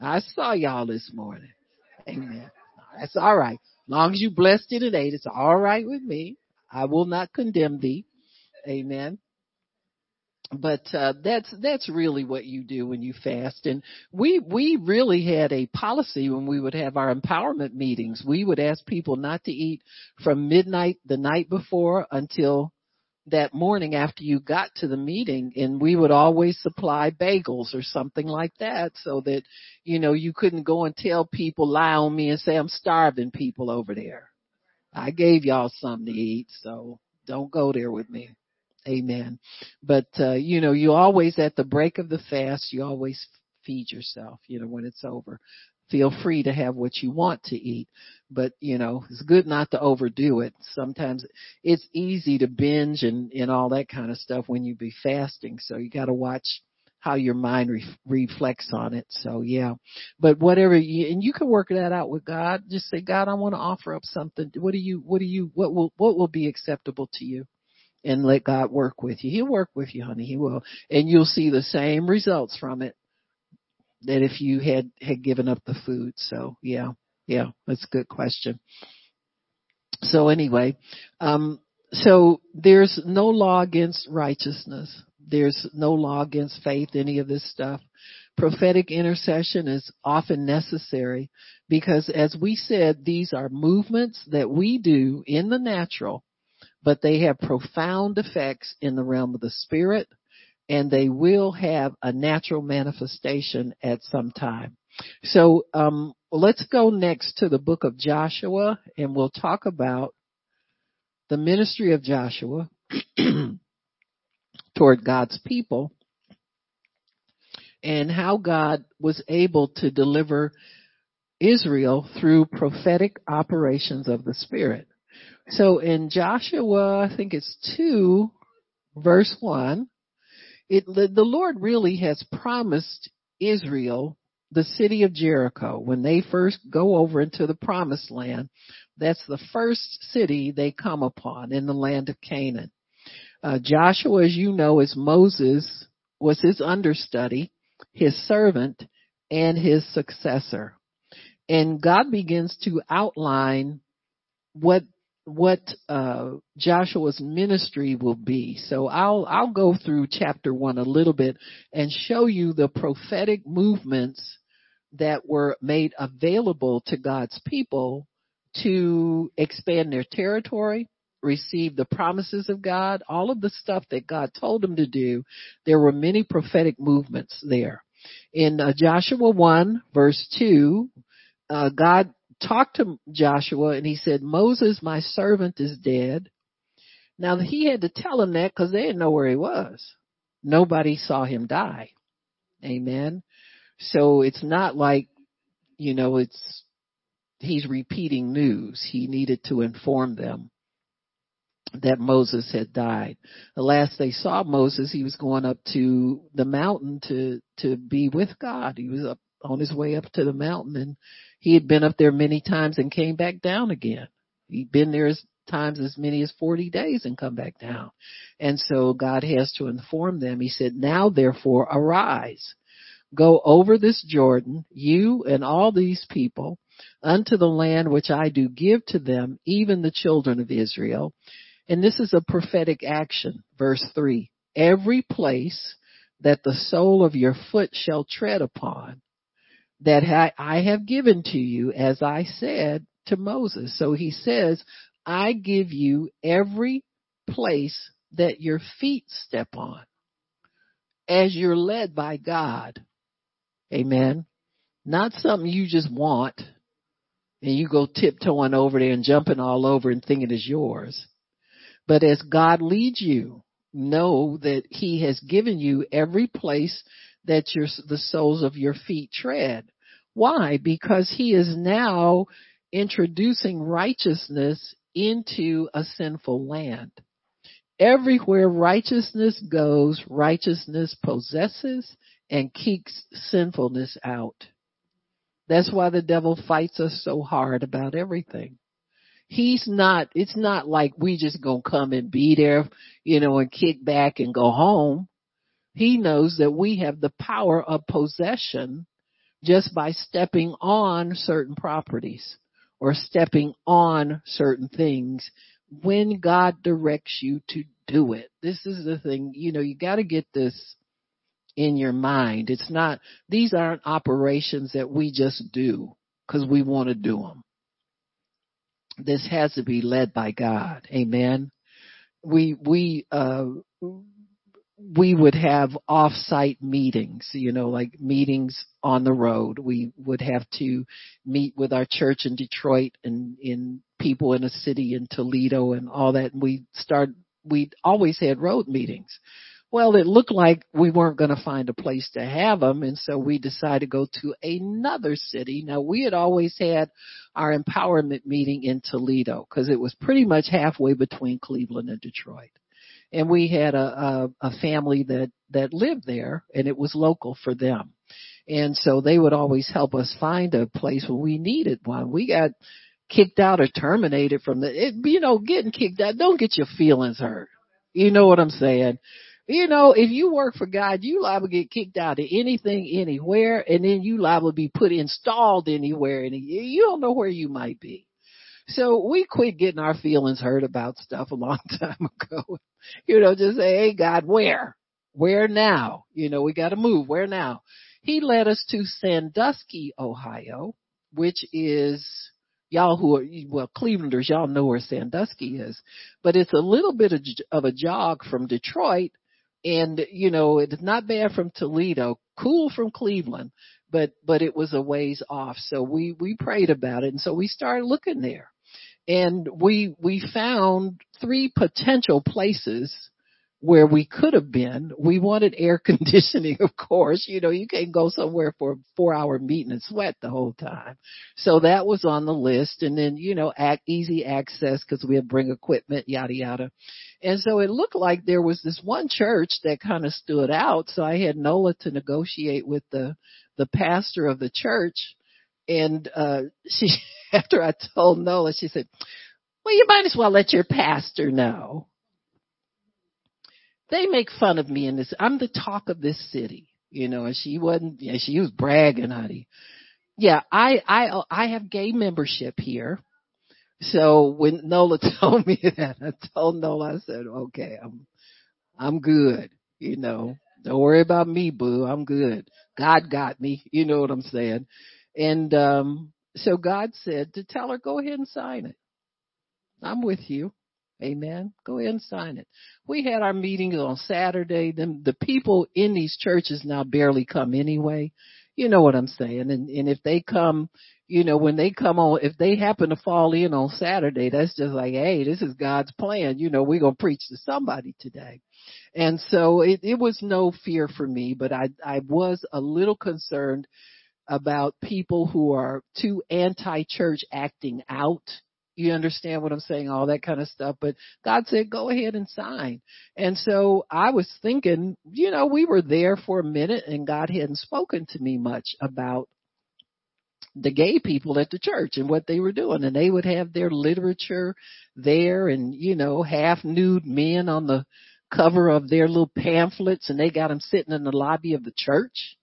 S2: I saw y'all this morning. Amen. That's all right. Long as you blessed it and ate, it's all right with me. I will not condemn thee. Amen but uh, that's that's really what you do when you fast and we we really had a policy when we would have our empowerment meetings we would ask people not to eat from midnight the night before until that morning after you got to the meeting and we would always supply bagels or something like that so that you know you couldn't go and tell people lie on me and say I'm starving people over there I gave y'all something to eat so don't go there with me Amen. But, uh, you know, you always at the break of the fast, you always feed yourself, you know, when it's over. Feel free to have what you want to eat, but you know, it's good not to overdo it. Sometimes it's easy to binge and, and all that kind of stuff when you be fasting. So you got to watch how your mind re- reflects on it. So yeah, but whatever you, and you can work that out with God. Just say, God, I want to offer up something. What do you, what do you, what will, what will be acceptable to you? and let God work with you. He'll work with you, honey. He will. And you'll see the same results from it that if you had, had given up the food. So yeah, yeah, that's a good question. So anyway, um, so there's no law against righteousness. There's no law against faith, any of this stuff. Prophetic intercession is often necessary because as we said, these are movements that we do in the natural, but they have profound effects in the realm of the spirit and they will have a natural manifestation at some time. So, um, let's go next to the book of Joshua and we'll talk about the ministry of Joshua toward God's people and how God was able to deliver Israel through prophetic operations of the Spirit. So in Joshua, I think it's 2 verse 1, it, the Lord really has promised Israel the city of Jericho when they first go over into the promised land. That's the first city they come upon in the land of Canaan. Uh, Joshua, as you know, is Moses, was his understudy, his servant, and his successor. And God begins to outline what what uh, Joshua's ministry will be. So I'll I'll go through chapter 1 a little bit and show you the prophetic movements that were made available to God's people to expand their territory, receive the promises of God, all of the stuff that God told them to do. There were many prophetic movements there. In uh, Joshua 1 verse 2, uh, God talked to Joshua and he said, Moses, my servant is dead. Now he had to tell him that because they didn't know where he was. Nobody saw him die. Amen. So it's not like, you know, it's, he's repeating news. He needed to inform them that Moses had died. The last they saw Moses, he was going up to the mountain to, to be with God. He was up on his way up to the mountain and he had been up there many times and came back down again. He'd been there as times as many as 40 days and come back down. And so God has to inform them. He said, now therefore arise Go over this Jordan, you and all these people, unto the land which I do give to them, even the children of Israel. And this is a prophetic action. Verse 3. Every place that the sole of your foot shall tread upon, that I have given to you, as I said to Moses. So he says, I give you every place that your feet step on as you're led by God. Amen. Not something you just want and you go tiptoeing over there and jumping all over and thinking it's yours. But as God leads you, know that He has given you every place that your, the soles of your feet tread. Why? Because He is now introducing righteousness into a sinful land. Everywhere righteousness goes, righteousness possesses and keeps sinfulness out. That's why the devil fights us so hard about everything. He's not, it's not like we just gonna come and be there, you know, and kick back and go home. He knows that we have the power of possession just by stepping on certain properties or stepping on certain things when God directs you to do it. This is the thing, you know, you gotta get this in your mind. It's not, these aren't operations that we just do because we want to do them. This has to be led by God. Amen. We, we, uh, we would have off-site meetings, you know, like meetings on the road. We would have to meet with our church in Detroit and in people in a city in Toledo and all that. And we start, we always had road meetings. Well, it looked like we weren't going to find a place to have them, and so we decided to go to another city. Now, we had always had our empowerment meeting in Toledo because it was pretty much halfway between Cleveland and Detroit. And we had a, a, a family that, that lived there, and it was local for them. And so they would always help us find a place when we needed one. We got kicked out or terminated from the, it, you know, getting kicked out, don't get your feelings hurt You know what I'm saying? You know, if you work for God, you liable to get kicked out of anything, anywhere, and then you liable to be put installed anywhere, and you don't know where you might be. So we quit getting our feelings hurt about stuff a long time ago. you know, just say, hey God, where? Where now? You know, we gotta move. Where now? He led us to Sandusky, Ohio, which is y'all who are well Clevelanders, y'all know where Sandusky is, but it's a little bit of, of a jog from Detroit, and you know it's not bad from Toledo, cool from Cleveland, but but it was a ways off. So we we prayed about it, and so we started looking there, and we we found three potential places where we could have been. We wanted air conditioning, of course. You know, you can't go somewhere for a four hour meeting and sweat the whole time. So that was on the list. And then, you know, act, easy access because we had bring equipment, yada, yada. And so it looked like there was this one church that kind of stood out. So I had Nola to negotiate with the, the pastor of the church. And, uh, she, after I told Nola, she said, well, you might as well let your pastor know they make fun of me in this. I'm the talk of this city, you know, and she wasn't, yeah, she was bragging, honey. Yeah, I, I, I have gay membership here. So when Nola told me that, I told Nola, I said, okay, I'm, I'm good. You know, don't worry about me, boo. I'm good. God got me. You know what I'm saying? And, um, so God said to tell her, go ahead and sign it. I'm with you. Amen. Go ahead and sign it. We had our meetings on Saturday. The, the people in these churches now barely come anyway. You know what I'm saying? And, and if they come, you know, when they come on, if they happen to fall in on Saturday, that's just like, hey, this is God's plan. You know, we're going to preach to somebody today. And so it, it was no fear for me, but I, I was a little concerned about people who are too anti-church acting out you understand what I'm saying? All that kind of stuff. But God said, go ahead and sign. And so I was thinking, you know, we were there for a minute and God hadn't spoken to me much about the gay people at the church and what they were doing. And they would have their literature there and, you know, half nude men on the cover of their little pamphlets and they got them sitting in the lobby of the church.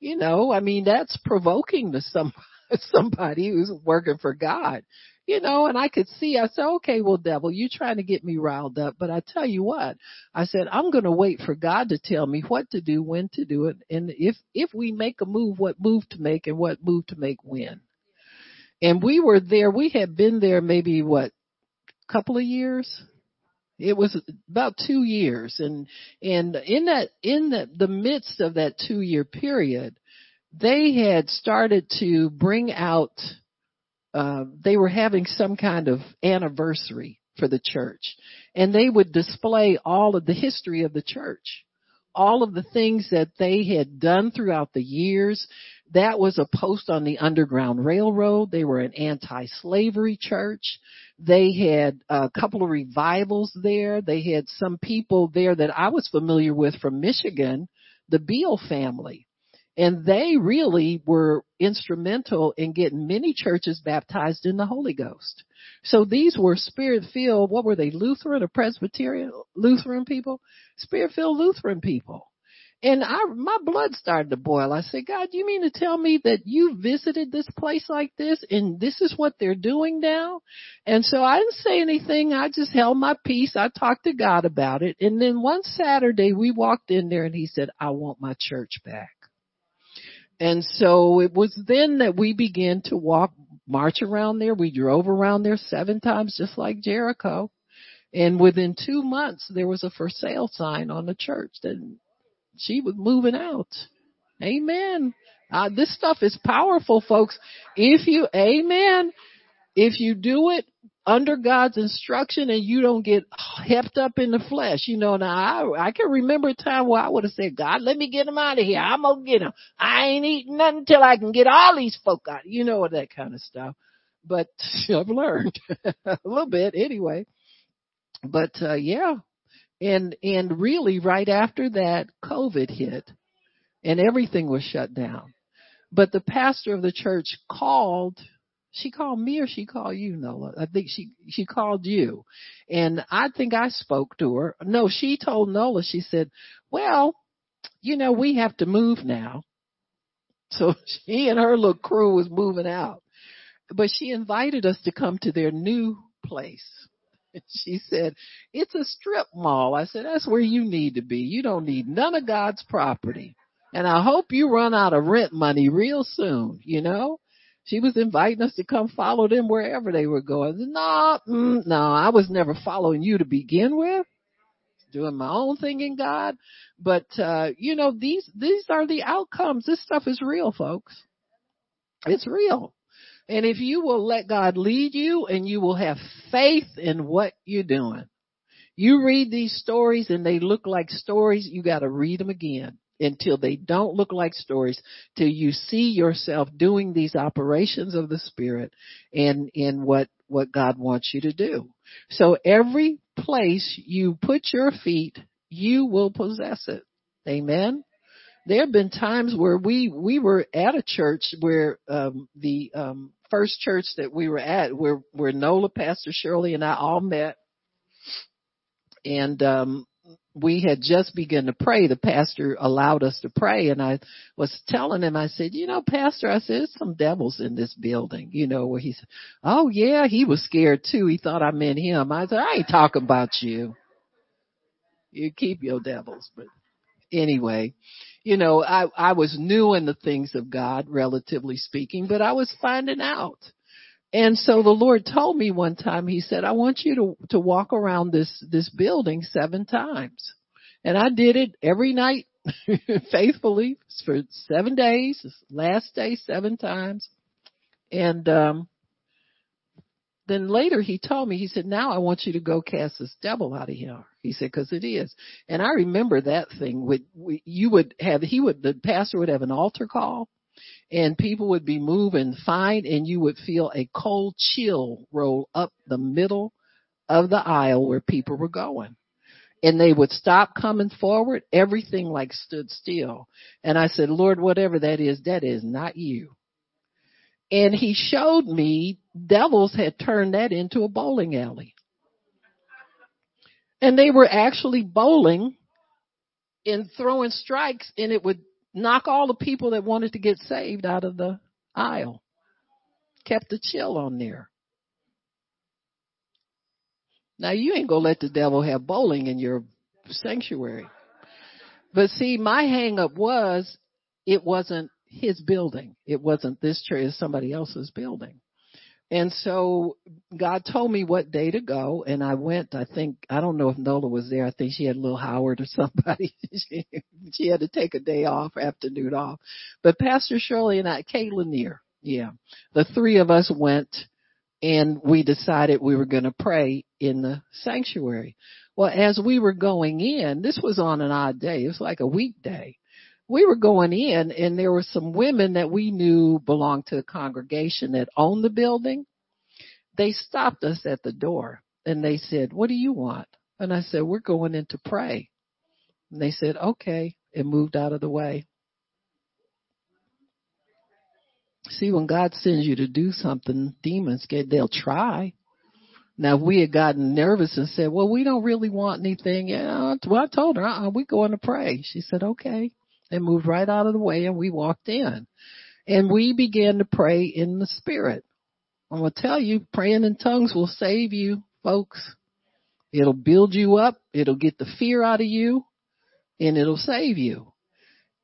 S2: You know, I mean, that's provoking to some, somebody who's working for God you know, and I could see, I said, okay, well, devil, you're trying to get me riled up, but I tell you what, I said, I'm going to wait for God to tell me what to do, when to do it, and if, if we make a move, what move to make and what move to make when. And we were there, we had been there maybe what, couple of years? It was about two years and, and in that, in the, the midst of that two year period, they had started to bring out uh, they were having some kind of anniversary for the church and they would display all of the history of the church all of the things that they had done throughout the years that was a post on the underground railroad they were an anti-slavery church they had a couple of revivals there they had some people there that i was familiar with from michigan the beale family and they really were instrumental in getting many churches baptized in the Holy Ghost. So these were spirit filled, what were they, Lutheran or Presbyterian Lutheran people? Spirit filled Lutheran people. And I, my blood started to boil. I said, God, you mean to tell me that you visited this place like this and this is what they're doing now? And so I didn't say anything. I just held my peace. I talked to God about it. And then one Saturday we walked in there and he said, I want my church back. And so it was then that we began to walk, march around there. We drove around there seven times, just like Jericho. And within two months, there was a for sale sign on the church that she was moving out. Amen. Uh, this stuff is powerful, folks. If you, amen. If you do it under God's instruction and you don't get hepped up in the flesh. You know, now I, I can remember a time where I would have said, God, let me get him out of here. I'm going to get him. I ain't eating nothing until I can get all these folk out. You know, that kind of stuff. But I've learned a little bit anyway. But, uh, yeah. And, and really right after that, COVID hit and everything was shut down. But the pastor of the church called she called me or she called you, Nola? I think she she called you, and I think I spoke to her. No, she told Nola. She said, "Well, you know, we have to move now." So she and her little crew was moving out, but she invited us to come to their new place. She said, "It's a strip mall." I said, "That's where you need to be. You don't need none of God's property." And I hope you run out of rent money real soon, you know? She was inviting us to come follow them wherever they were going. No, mm, no, I was never following you to begin with. Doing my own thing in God. But, uh, you know, these, these are the outcomes. This stuff is real, folks. It's real. And if you will let God lead you and you will have faith in what you're doing, you read these stories and they look like stories, you gotta read them again until they don't look like stories, till you see yourself doing these operations of the Spirit and in what, what God wants you to do. So every place you put your feet, you will possess it. Amen. There have been times where we, we were at a church where, um, the, um, first church that we were at where, where Nola, Pastor Shirley and I all met and um we had just begun to pray. The pastor allowed us to pray and I was telling him, I said, you know, pastor, I said, there's some devils in this building, you know, where he said, oh yeah, he was scared too. He thought I meant him. I said, I ain't talking about you. You keep your devils, but anyway, you know, I, I was new in the things of God, relatively speaking, but I was finding out. And so the Lord told me one time, He said, I want you to, to walk around this, this building seven times. And I did it every night faithfully for seven days, last day seven times. And, um, then later he told me, he said, now I want you to go cast this devil out of here. He said, cause it is. And I remember that thing with, you would have, he would, the pastor would have an altar call and people would be moving fine and you would feel a cold chill roll up the middle of the aisle where people were going. And they would stop coming forward. Everything like stood still. And I said, Lord, whatever that is, that is not you. And he showed me devils had turned that into a bowling alley. And they were actually bowling and throwing strikes and it would knock all the people that wanted to get saved out of the aisle. Kept the chill on there. Now you ain't gonna let the devil have bowling in your sanctuary. But see, my hang up was it wasn't his building. It wasn't this church, it's somebody else's building. And so God told me what day to go and I went, I think, I don't know if Nola was there. I think she had little Howard or somebody. she, she had to take a day off, afternoon off. But Pastor Shirley and I, Kay Lanier, yeah, the three of us went and we decided we were going to pray in the sanctuary. Well, as we were going in, this was on an odd day. It was like a weekday we were going in and there were some women that we knew belonged to the congregation that owned the building. They stopped us at the door and they said, what do you want? And I said, we're going in to pray. And they said, okay, and moved out of the way. See, when God sends you to do something, demons get, they'll try. Now, if we had gotten nervous and said, well, we don't really want anything, yeah, well, I told her, uh-uh, we're going to pray. She said, okay and moved right out of the way and we walked in. And we began to pray in the spirit. I'm going to tell you, praying in tongues will save you, folks. It'll build you up. It'll get the fear out of you and it'll save you.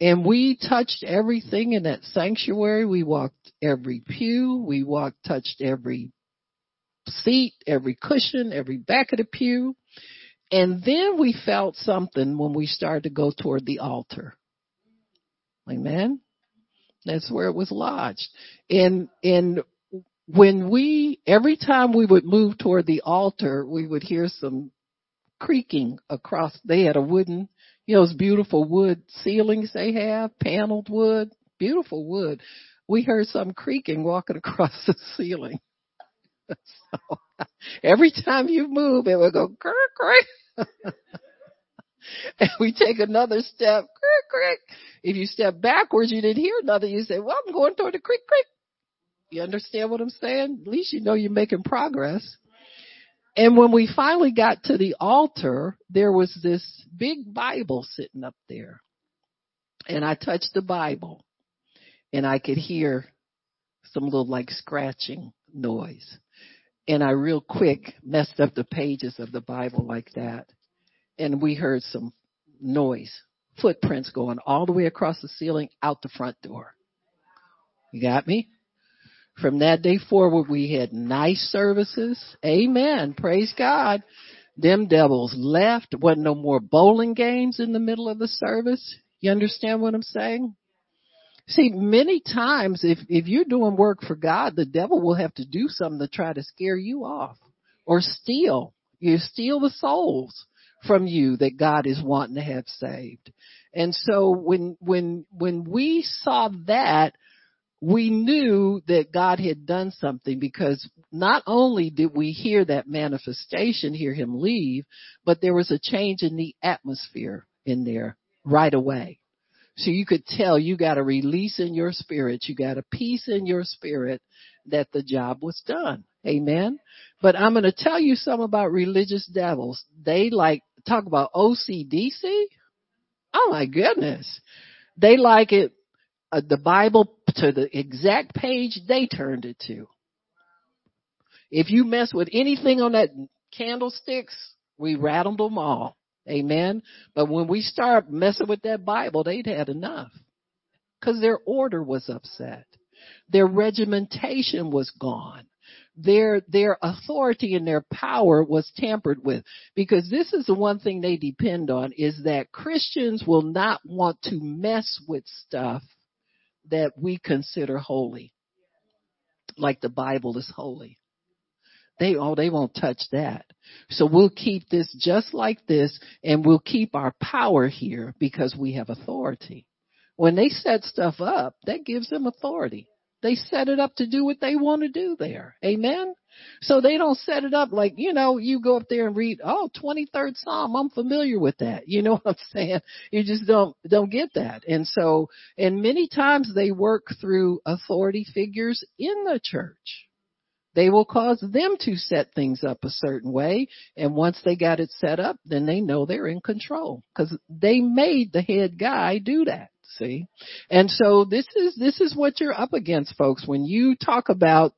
S2: And we touched everything in that sanctuary. We walked every pew. We walked, touched every seat, every cushion, every back of the pew. And then we felt something when we started to go toward the altar. Amen. That's where it was lodged. And, and when we, every time we would move toward the altar, we would hear some creaking across, they had a wooden, you know, those beautiful wood ceilings they have, paneled wood, beautiful wood. We heard some creaking walking across the ceiling. so every time you move, it would go crick, crick. and we take another step, crick, crick. If you step backwards, you didn't hear nothing. You say, well, I'm going toward the creek, creek. You understand what I'm saying? At least you know you're making progress. And when we finally got to the altar, there was this big Bible sitting up there. And I touched the Bible and I could hear some little like scratching noise. And I real quick messed up the pages of the Bible like that. And we heard some noise, footprints going all the way across the ceiling out the front door. You got me? From that day forward, we had nice services. Amen. Praise God. Them devils left. Wasn't no more bowling games in the middle of the service. You understand what I'm saying? See, many times if, if you're doing work for God, the devil will have to do something to try to scare you off or steal. You steal the souls from you that God is wanting to have saved. And so when, when, when we saw that, we knew that God had done something because not only did we hear that manifestation, hear him leave, but there was a change in the atmosphere in there right away. So you could tell you got a release in your spirit. You got a peace in your spirit that the job was done. Amen. But I'm going to tell you something about religious devils. They like talk about OCDC. Oh my goodness. They like it, uh, the Bible to the exact page they turned it to. If you mess with anything on that candlesticks, we rattled them all. Amen. But when we start messing with that Bible, they'd had enough. Cause their order was upset. Their regimentation was gone. Their, their authority and their power was tampered with. Because this is the one thing they depend on is that Christians will not want to mess with stuff that we consider holy. Like the Bible is holy. They, oh, they won't touch that. So we'll keep this just like this and we'll keep our power here because we have authority. When they set stuff up, that gives them authority. They set it up to do what they want to do there. Amen. So they don't set it up like, you know, you go up there and read, oh, 23rd Psalm, I'm familiar with that. You know what I'm saying? You just don't, don't get that. And so, and many times they work through authority figures in the church. They will cause them to set things up a certain way. And once they got it set up, then they know they're in control because they made the head guy do that. See? And so this is, this is what you're up against folks. When you talk about,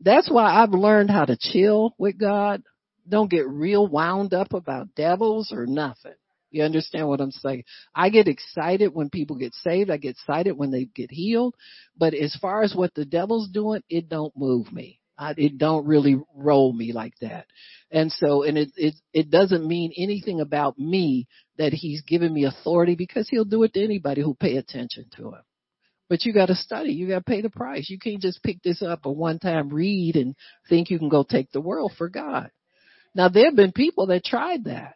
S2: that's why I've learned how to chill with God. Don't get real wound up about devils or nothing. You understand what I'm saying? I get excited when people get saved. I get excited when they get healed. But as far as what the devil's doing, it don't move me. I, it don't really roll me like that. And so, and it, it, it doesn't mean anything about me that he's given me authority because he'll do it to anybody who pay attention to him. But you gotta study, you gotta pay the price. You can't just pick this up a one time read and think you can go take the world for God. Now there have been people that tried that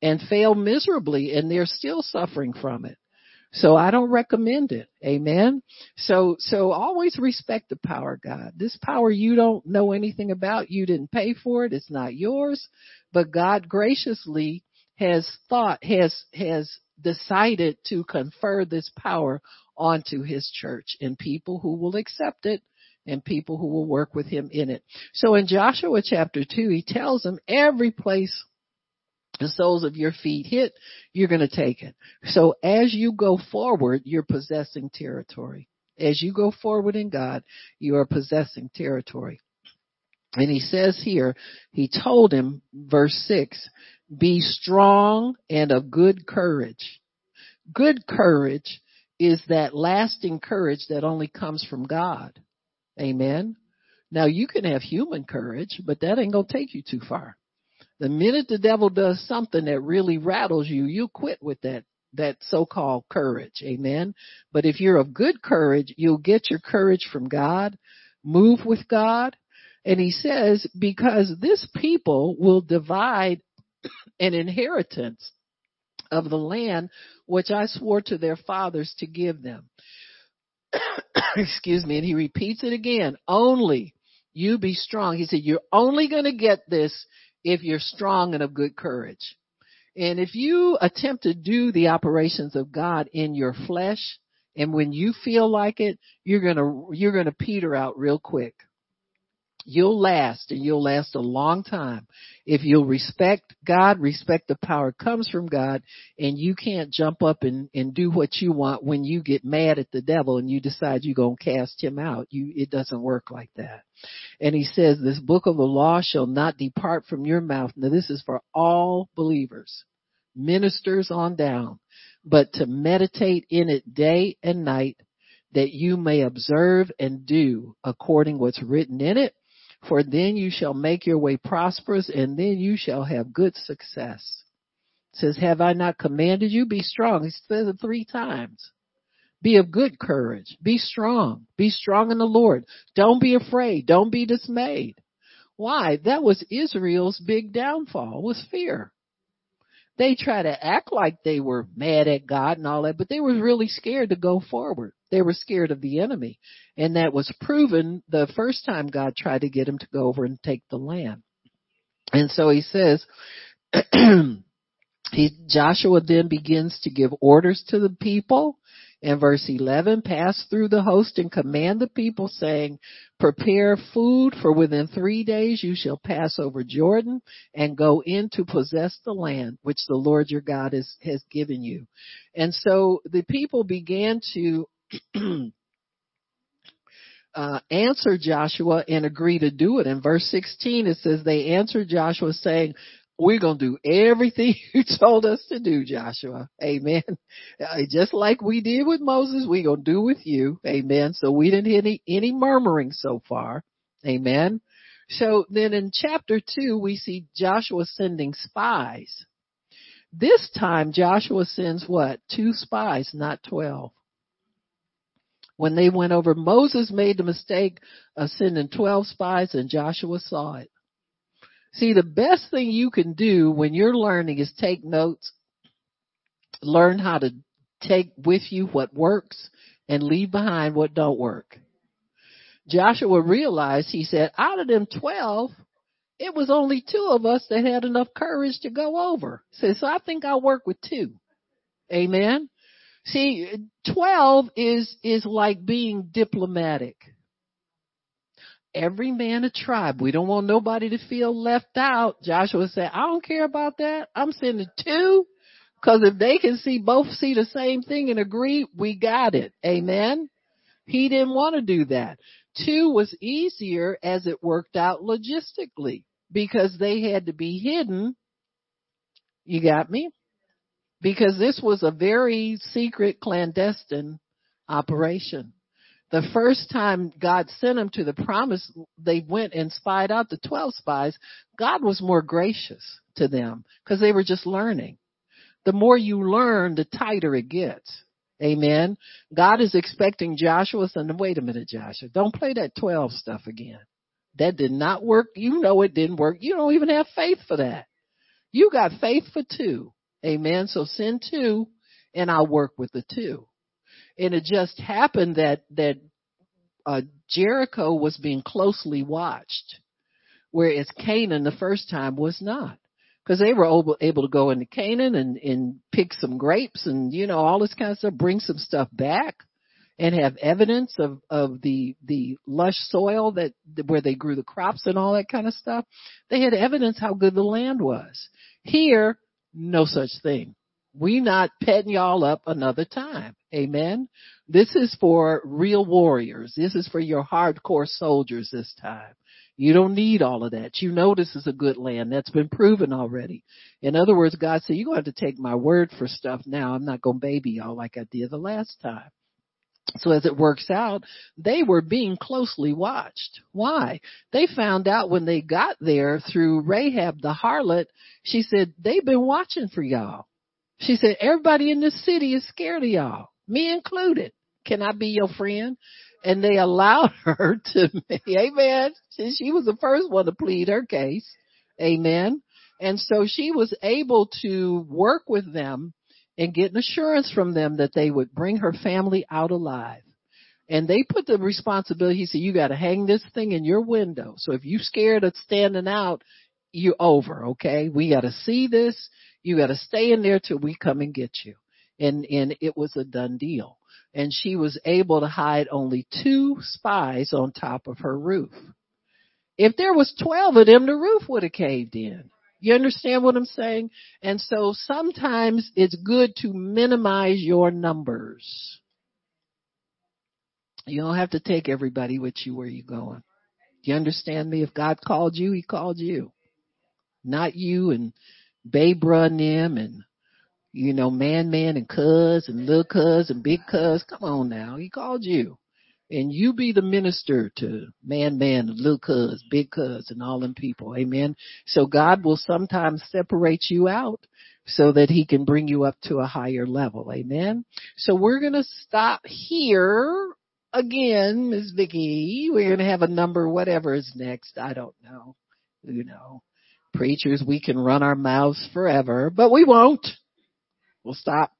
S2: and failed miserably and they're still suffering from it. So I don't recommend it. Amen. So, so always respect the power God. This power you don't know anything about. You didn't pay for it. It's not yours, but God graciously has thought, has, has decided to confer this power onto his church and people who will accept it and people who will work with him in it. So in Joshua chapter 2, he tells them every place the soles of your feet hit, you're going to take it. So as you go forward, you're possessing territory. As you go forward in God, you are possessing territory. And he says here, he told him, verse 6, be strong and of good courage. Good courage is that lasting courage that only comes from God. Amen. Now you can have human courage, but that ain't gonna take you too far. The minute the devil does something that really rattles you, you quit with that that so-called courage. Amen. But if you're of good courage, you'll get your courage from God, move with God. And he says, because this people will divide an inheritance of the land which I swore to their fathers to give them. Excuse me. And he repeats it again. Only you be strong. He said, you're only going to get this if you're strong and of good courage. And if you attempt to do the operations of God in your flesh, And when you feel like it, you're gonna, you're gonna peter out real quick. You'll last and you'll last a long time if you'll respect God, respect the power comes from God, and you can't jump up and, and do what you want when you get mad at the devil and you decide you're gonna cast him out. You, it doesn't work like that. And he says, this book of the law shall not depart from your mouth. Now this is for all believers, ministers on down, but to meditate in it day and night that you may observe and do according what's written in it for then you shall make your way prosperous and then you shall have good success. It says, have I not commanded you? Be strong. He says it three times. Be of good courage. Be strong. Be strong in the Lord. Don't be afraid. Don't be dismayed. Why? That was Israel's big downfall was fear. They try to act like they were mad at God and all that, but they were really scared to go forward. They were scared of the enemy. And that was proven the first time God tried to get him to go over and take the land. And so he says, he, Joshua then begins to give orders to the people. In verse 11, pass through the host and command the people saying, prepare food for within three days you shall pass over Jordan and go in to possess the land which the Lord your God is, has given you. And so the people began to uh, answer Joshua and agree to do it. In verse 16, it says they answered Joshua saying, we're going to do everything you told us to do, Joshua. Amen. Uh, just like we did with Moses, we're going to do with you. Amen. So we didn't hear any, any murmuring so far. Amen. So then in chapter two, we see Joshua sending spies. This time Joshua sends what? Two spies, not twelve when they went over, Moses made the mistake of sending 12 spies and Joshua saw it. See, the best thing you can do when you're learning is take notes, learn how to take with you what works and leave behind what don't work. Joshua realized, he said, out of them 12, it was only two of us that had enough courage to go over. He said, so I think I'll work with two. Amen. See, 12 is, is like being diplomatic. Every man a tribe. We don't want nobody to feel left out. Joshua said, I don't care about that. I'm sending two. Cause if they can see both see the same thing and agree, we got it. Amen. He didn't want to do that. Two was easier as it worked out logistically because they had to be hidden. You got me? Because this was a very secret clandestine operation. The first time God sent them to the promise, they went and spied out the 12 spies. God was more gracious to them because they were just learning. The more you learn, the tighter it gets. Amen. God is expecting Joshua and wait a minute, Joshua, don't play that 12 stuff again. That did not work. You know it didn't work. You don't even have faith for that. You got faith for two. Amen. So send two and I'll work with the two. And it just happened that, that, uh, Jericho was being closely watched, whereas Canaan the first time was not. Cause they were able, able to go into Canaan and, and pick some grapes and, you know, all this kind of stuff, bring some stuff back and have evidence of, of the, the lush soil that, where they grew the crops and all that kind of stuff. They had evidence how good the land was. Here, no such thing. We not petting y'all up another time. Amen. This is for real warriors. This is for your hardcore soldiers this time. You don't need all of that. You know this is a good land. That's been proven already. In other words, God said, you're going to have to take my word for stuff now. I'm not going to baby y'all like I did the last time. So as it works out, they were being closely watched. Why? They found out when they got there through Rahab the harlot, she said, they've been watching for y'all. She said, everybody in this city is scared of y'all, me included. Can I be your friend? And they allowed her to, amen. She was the first one to plead her case. Amen. And so she was able to work with them and get an assurance from them that they would bring her family out alive. And they put the responsibility, he said, you gotta hang this thing in your window. So if you are scared of standing out, you're over, okay? We gotta see this. You gotta stay in there till we come and get you. And, and it was a done deal. and she was able to hide only two spies on top of her roof. If there was 12 of them, the roof would have caved in. You understand what I'm saying? And so sometimes it's good to minimize your numbers. You don't have to take everybody with you where you're going. Do you understand me? If God called you, He called you. Not you and Babe Run them and you know, man man and cuz and little cuz and big cuz. Come on now. He called you. And you be the minister to man man little cuz, big cuz and all them people. Amen. So God will sometimes separate you out so that he can bring you up to a higher level. Amen. So we're going to stop here again, Ms. Vicki. We're going to have a number, whatever is next. I don't know. You know, preachers, we can run our mouths forever, but we won't. We'll stop.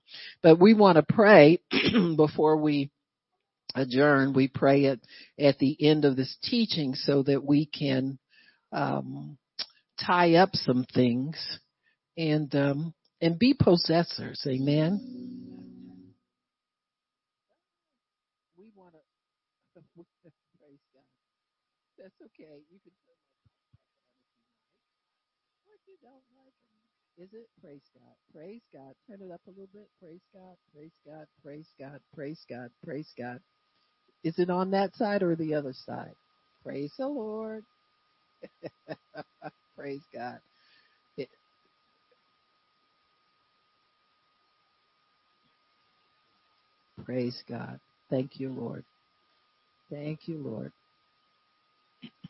S2: But we want to pray before we adjourn. We pray at, at the end of this teaching so that we can, um, tie up some things and, um, and be possessors. Amen. We want to, praise God. That's okay. You can turn if you don't like. Is it? Praise God. Praise God. Turn it up a little bit. Praise God. Praise God. Praise God. Praise God. Praise God. Praise God. Is it on that side or the other side? Praise the Lord. Praise God. Praise God. Thank you, Lord. Thank you, Lord.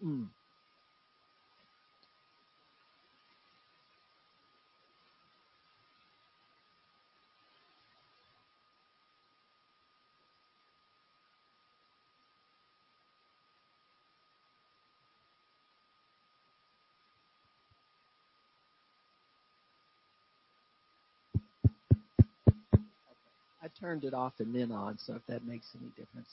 S2: turned it off and then on, so if that makes any difference.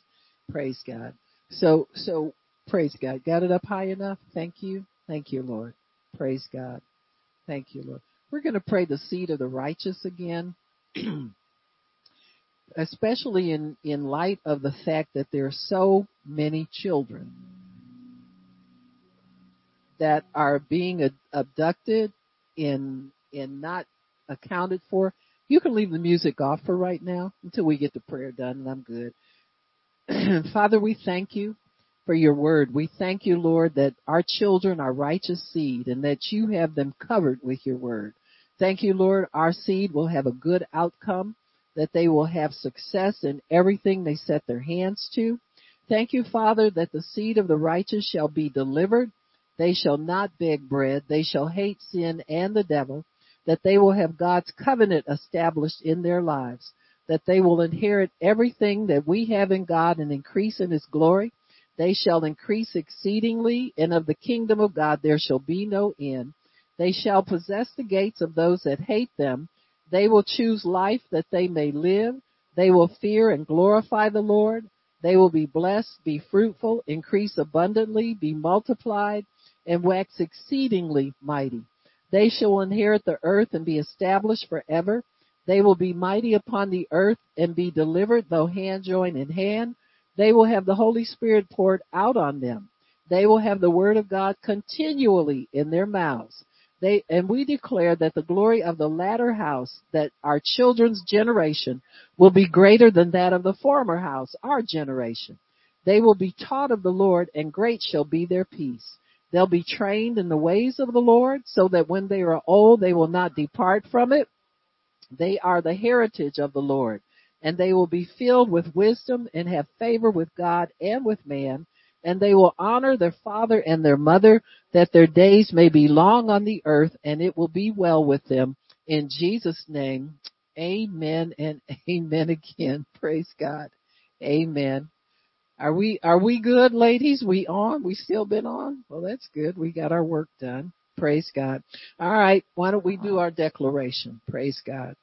S2: Praise God. So, so praise God. Got it up high enough? Thank you. Thank you, Lord. Praise God. Thank you, Lord. We're going to pray the seed of the righteous again. Especially in, in light of the fact that there are so many children that are being abducted and, and not accounted for you can leave the music off for right now until we get the prayer done and I'm good. Father, we thank you for your word. We thank you, Lord, that our children are righteous seed and that you have them covered with your word. Thank you, Lord, our seed will have a good outcome, that they will have success in everything they set their hands to. Thank you, Father, that the seed of the righteous shall be delivered. They shall not beg bread. They shall hate sin and the devil that they will have God's covenant established in their lives, that they will inherit everything that we have in God and increase in His glory. They shall increase exceedingly, and of the kingdom of God there shall be no end. They shall possess the gates of those that hate them. They will choose life that they may live. They will fear and glorify the Lord. They will be blessed, be fruitful, increase abundantly, be multiplied, and wax exceedingly mighty. They shall inherit the earth and be established forever. They will be mighty upon the earth and be delivered, though hand join in hand. They will have the Holy Spirit poured out on them. They will have the word of God continually in their mouths. They, and we declare that the glory of the latter house, that our children's generation will be greater than that of the former house, our generation. They will be taught of the Lord and great shall be their peace. They'll be trained in the ways of the Lord so that when they are old, they will not depart from it. They are the heritage of the Lord and they will be filled with wisdom and have favor with God and with man. And they will honor their father and their mother that their days may be long on the earth and it will be well with them. In Jesus name, amen and amen again. Praise God. Amen. Are we are we good, ladies? We on? We still been on? Well, that's good. We got our work done. Praise God. All right. Why don't we do our declaration? Praise God.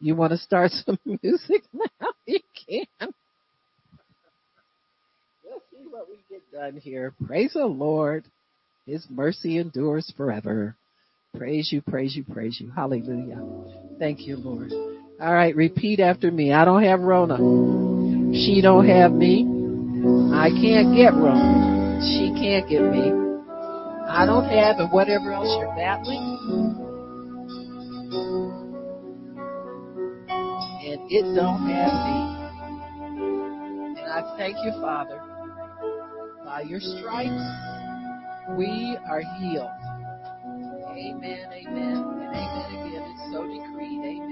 S2: You want to start some music now? You can. Let's see what we get done here. Praise the Lord. His mercy endures forever. Praise you, praise you, praise you. Hallelujah. Thank you, Lord. All right, repeat after me. I don't have Rona. She don't have me. I can't get Rona. She can't get me. I don't have and whatever else you're battling. And it don't have me. And I thank you, Father. By your stripes, we are healed. Amen, amen, and amen again. It's so decreed.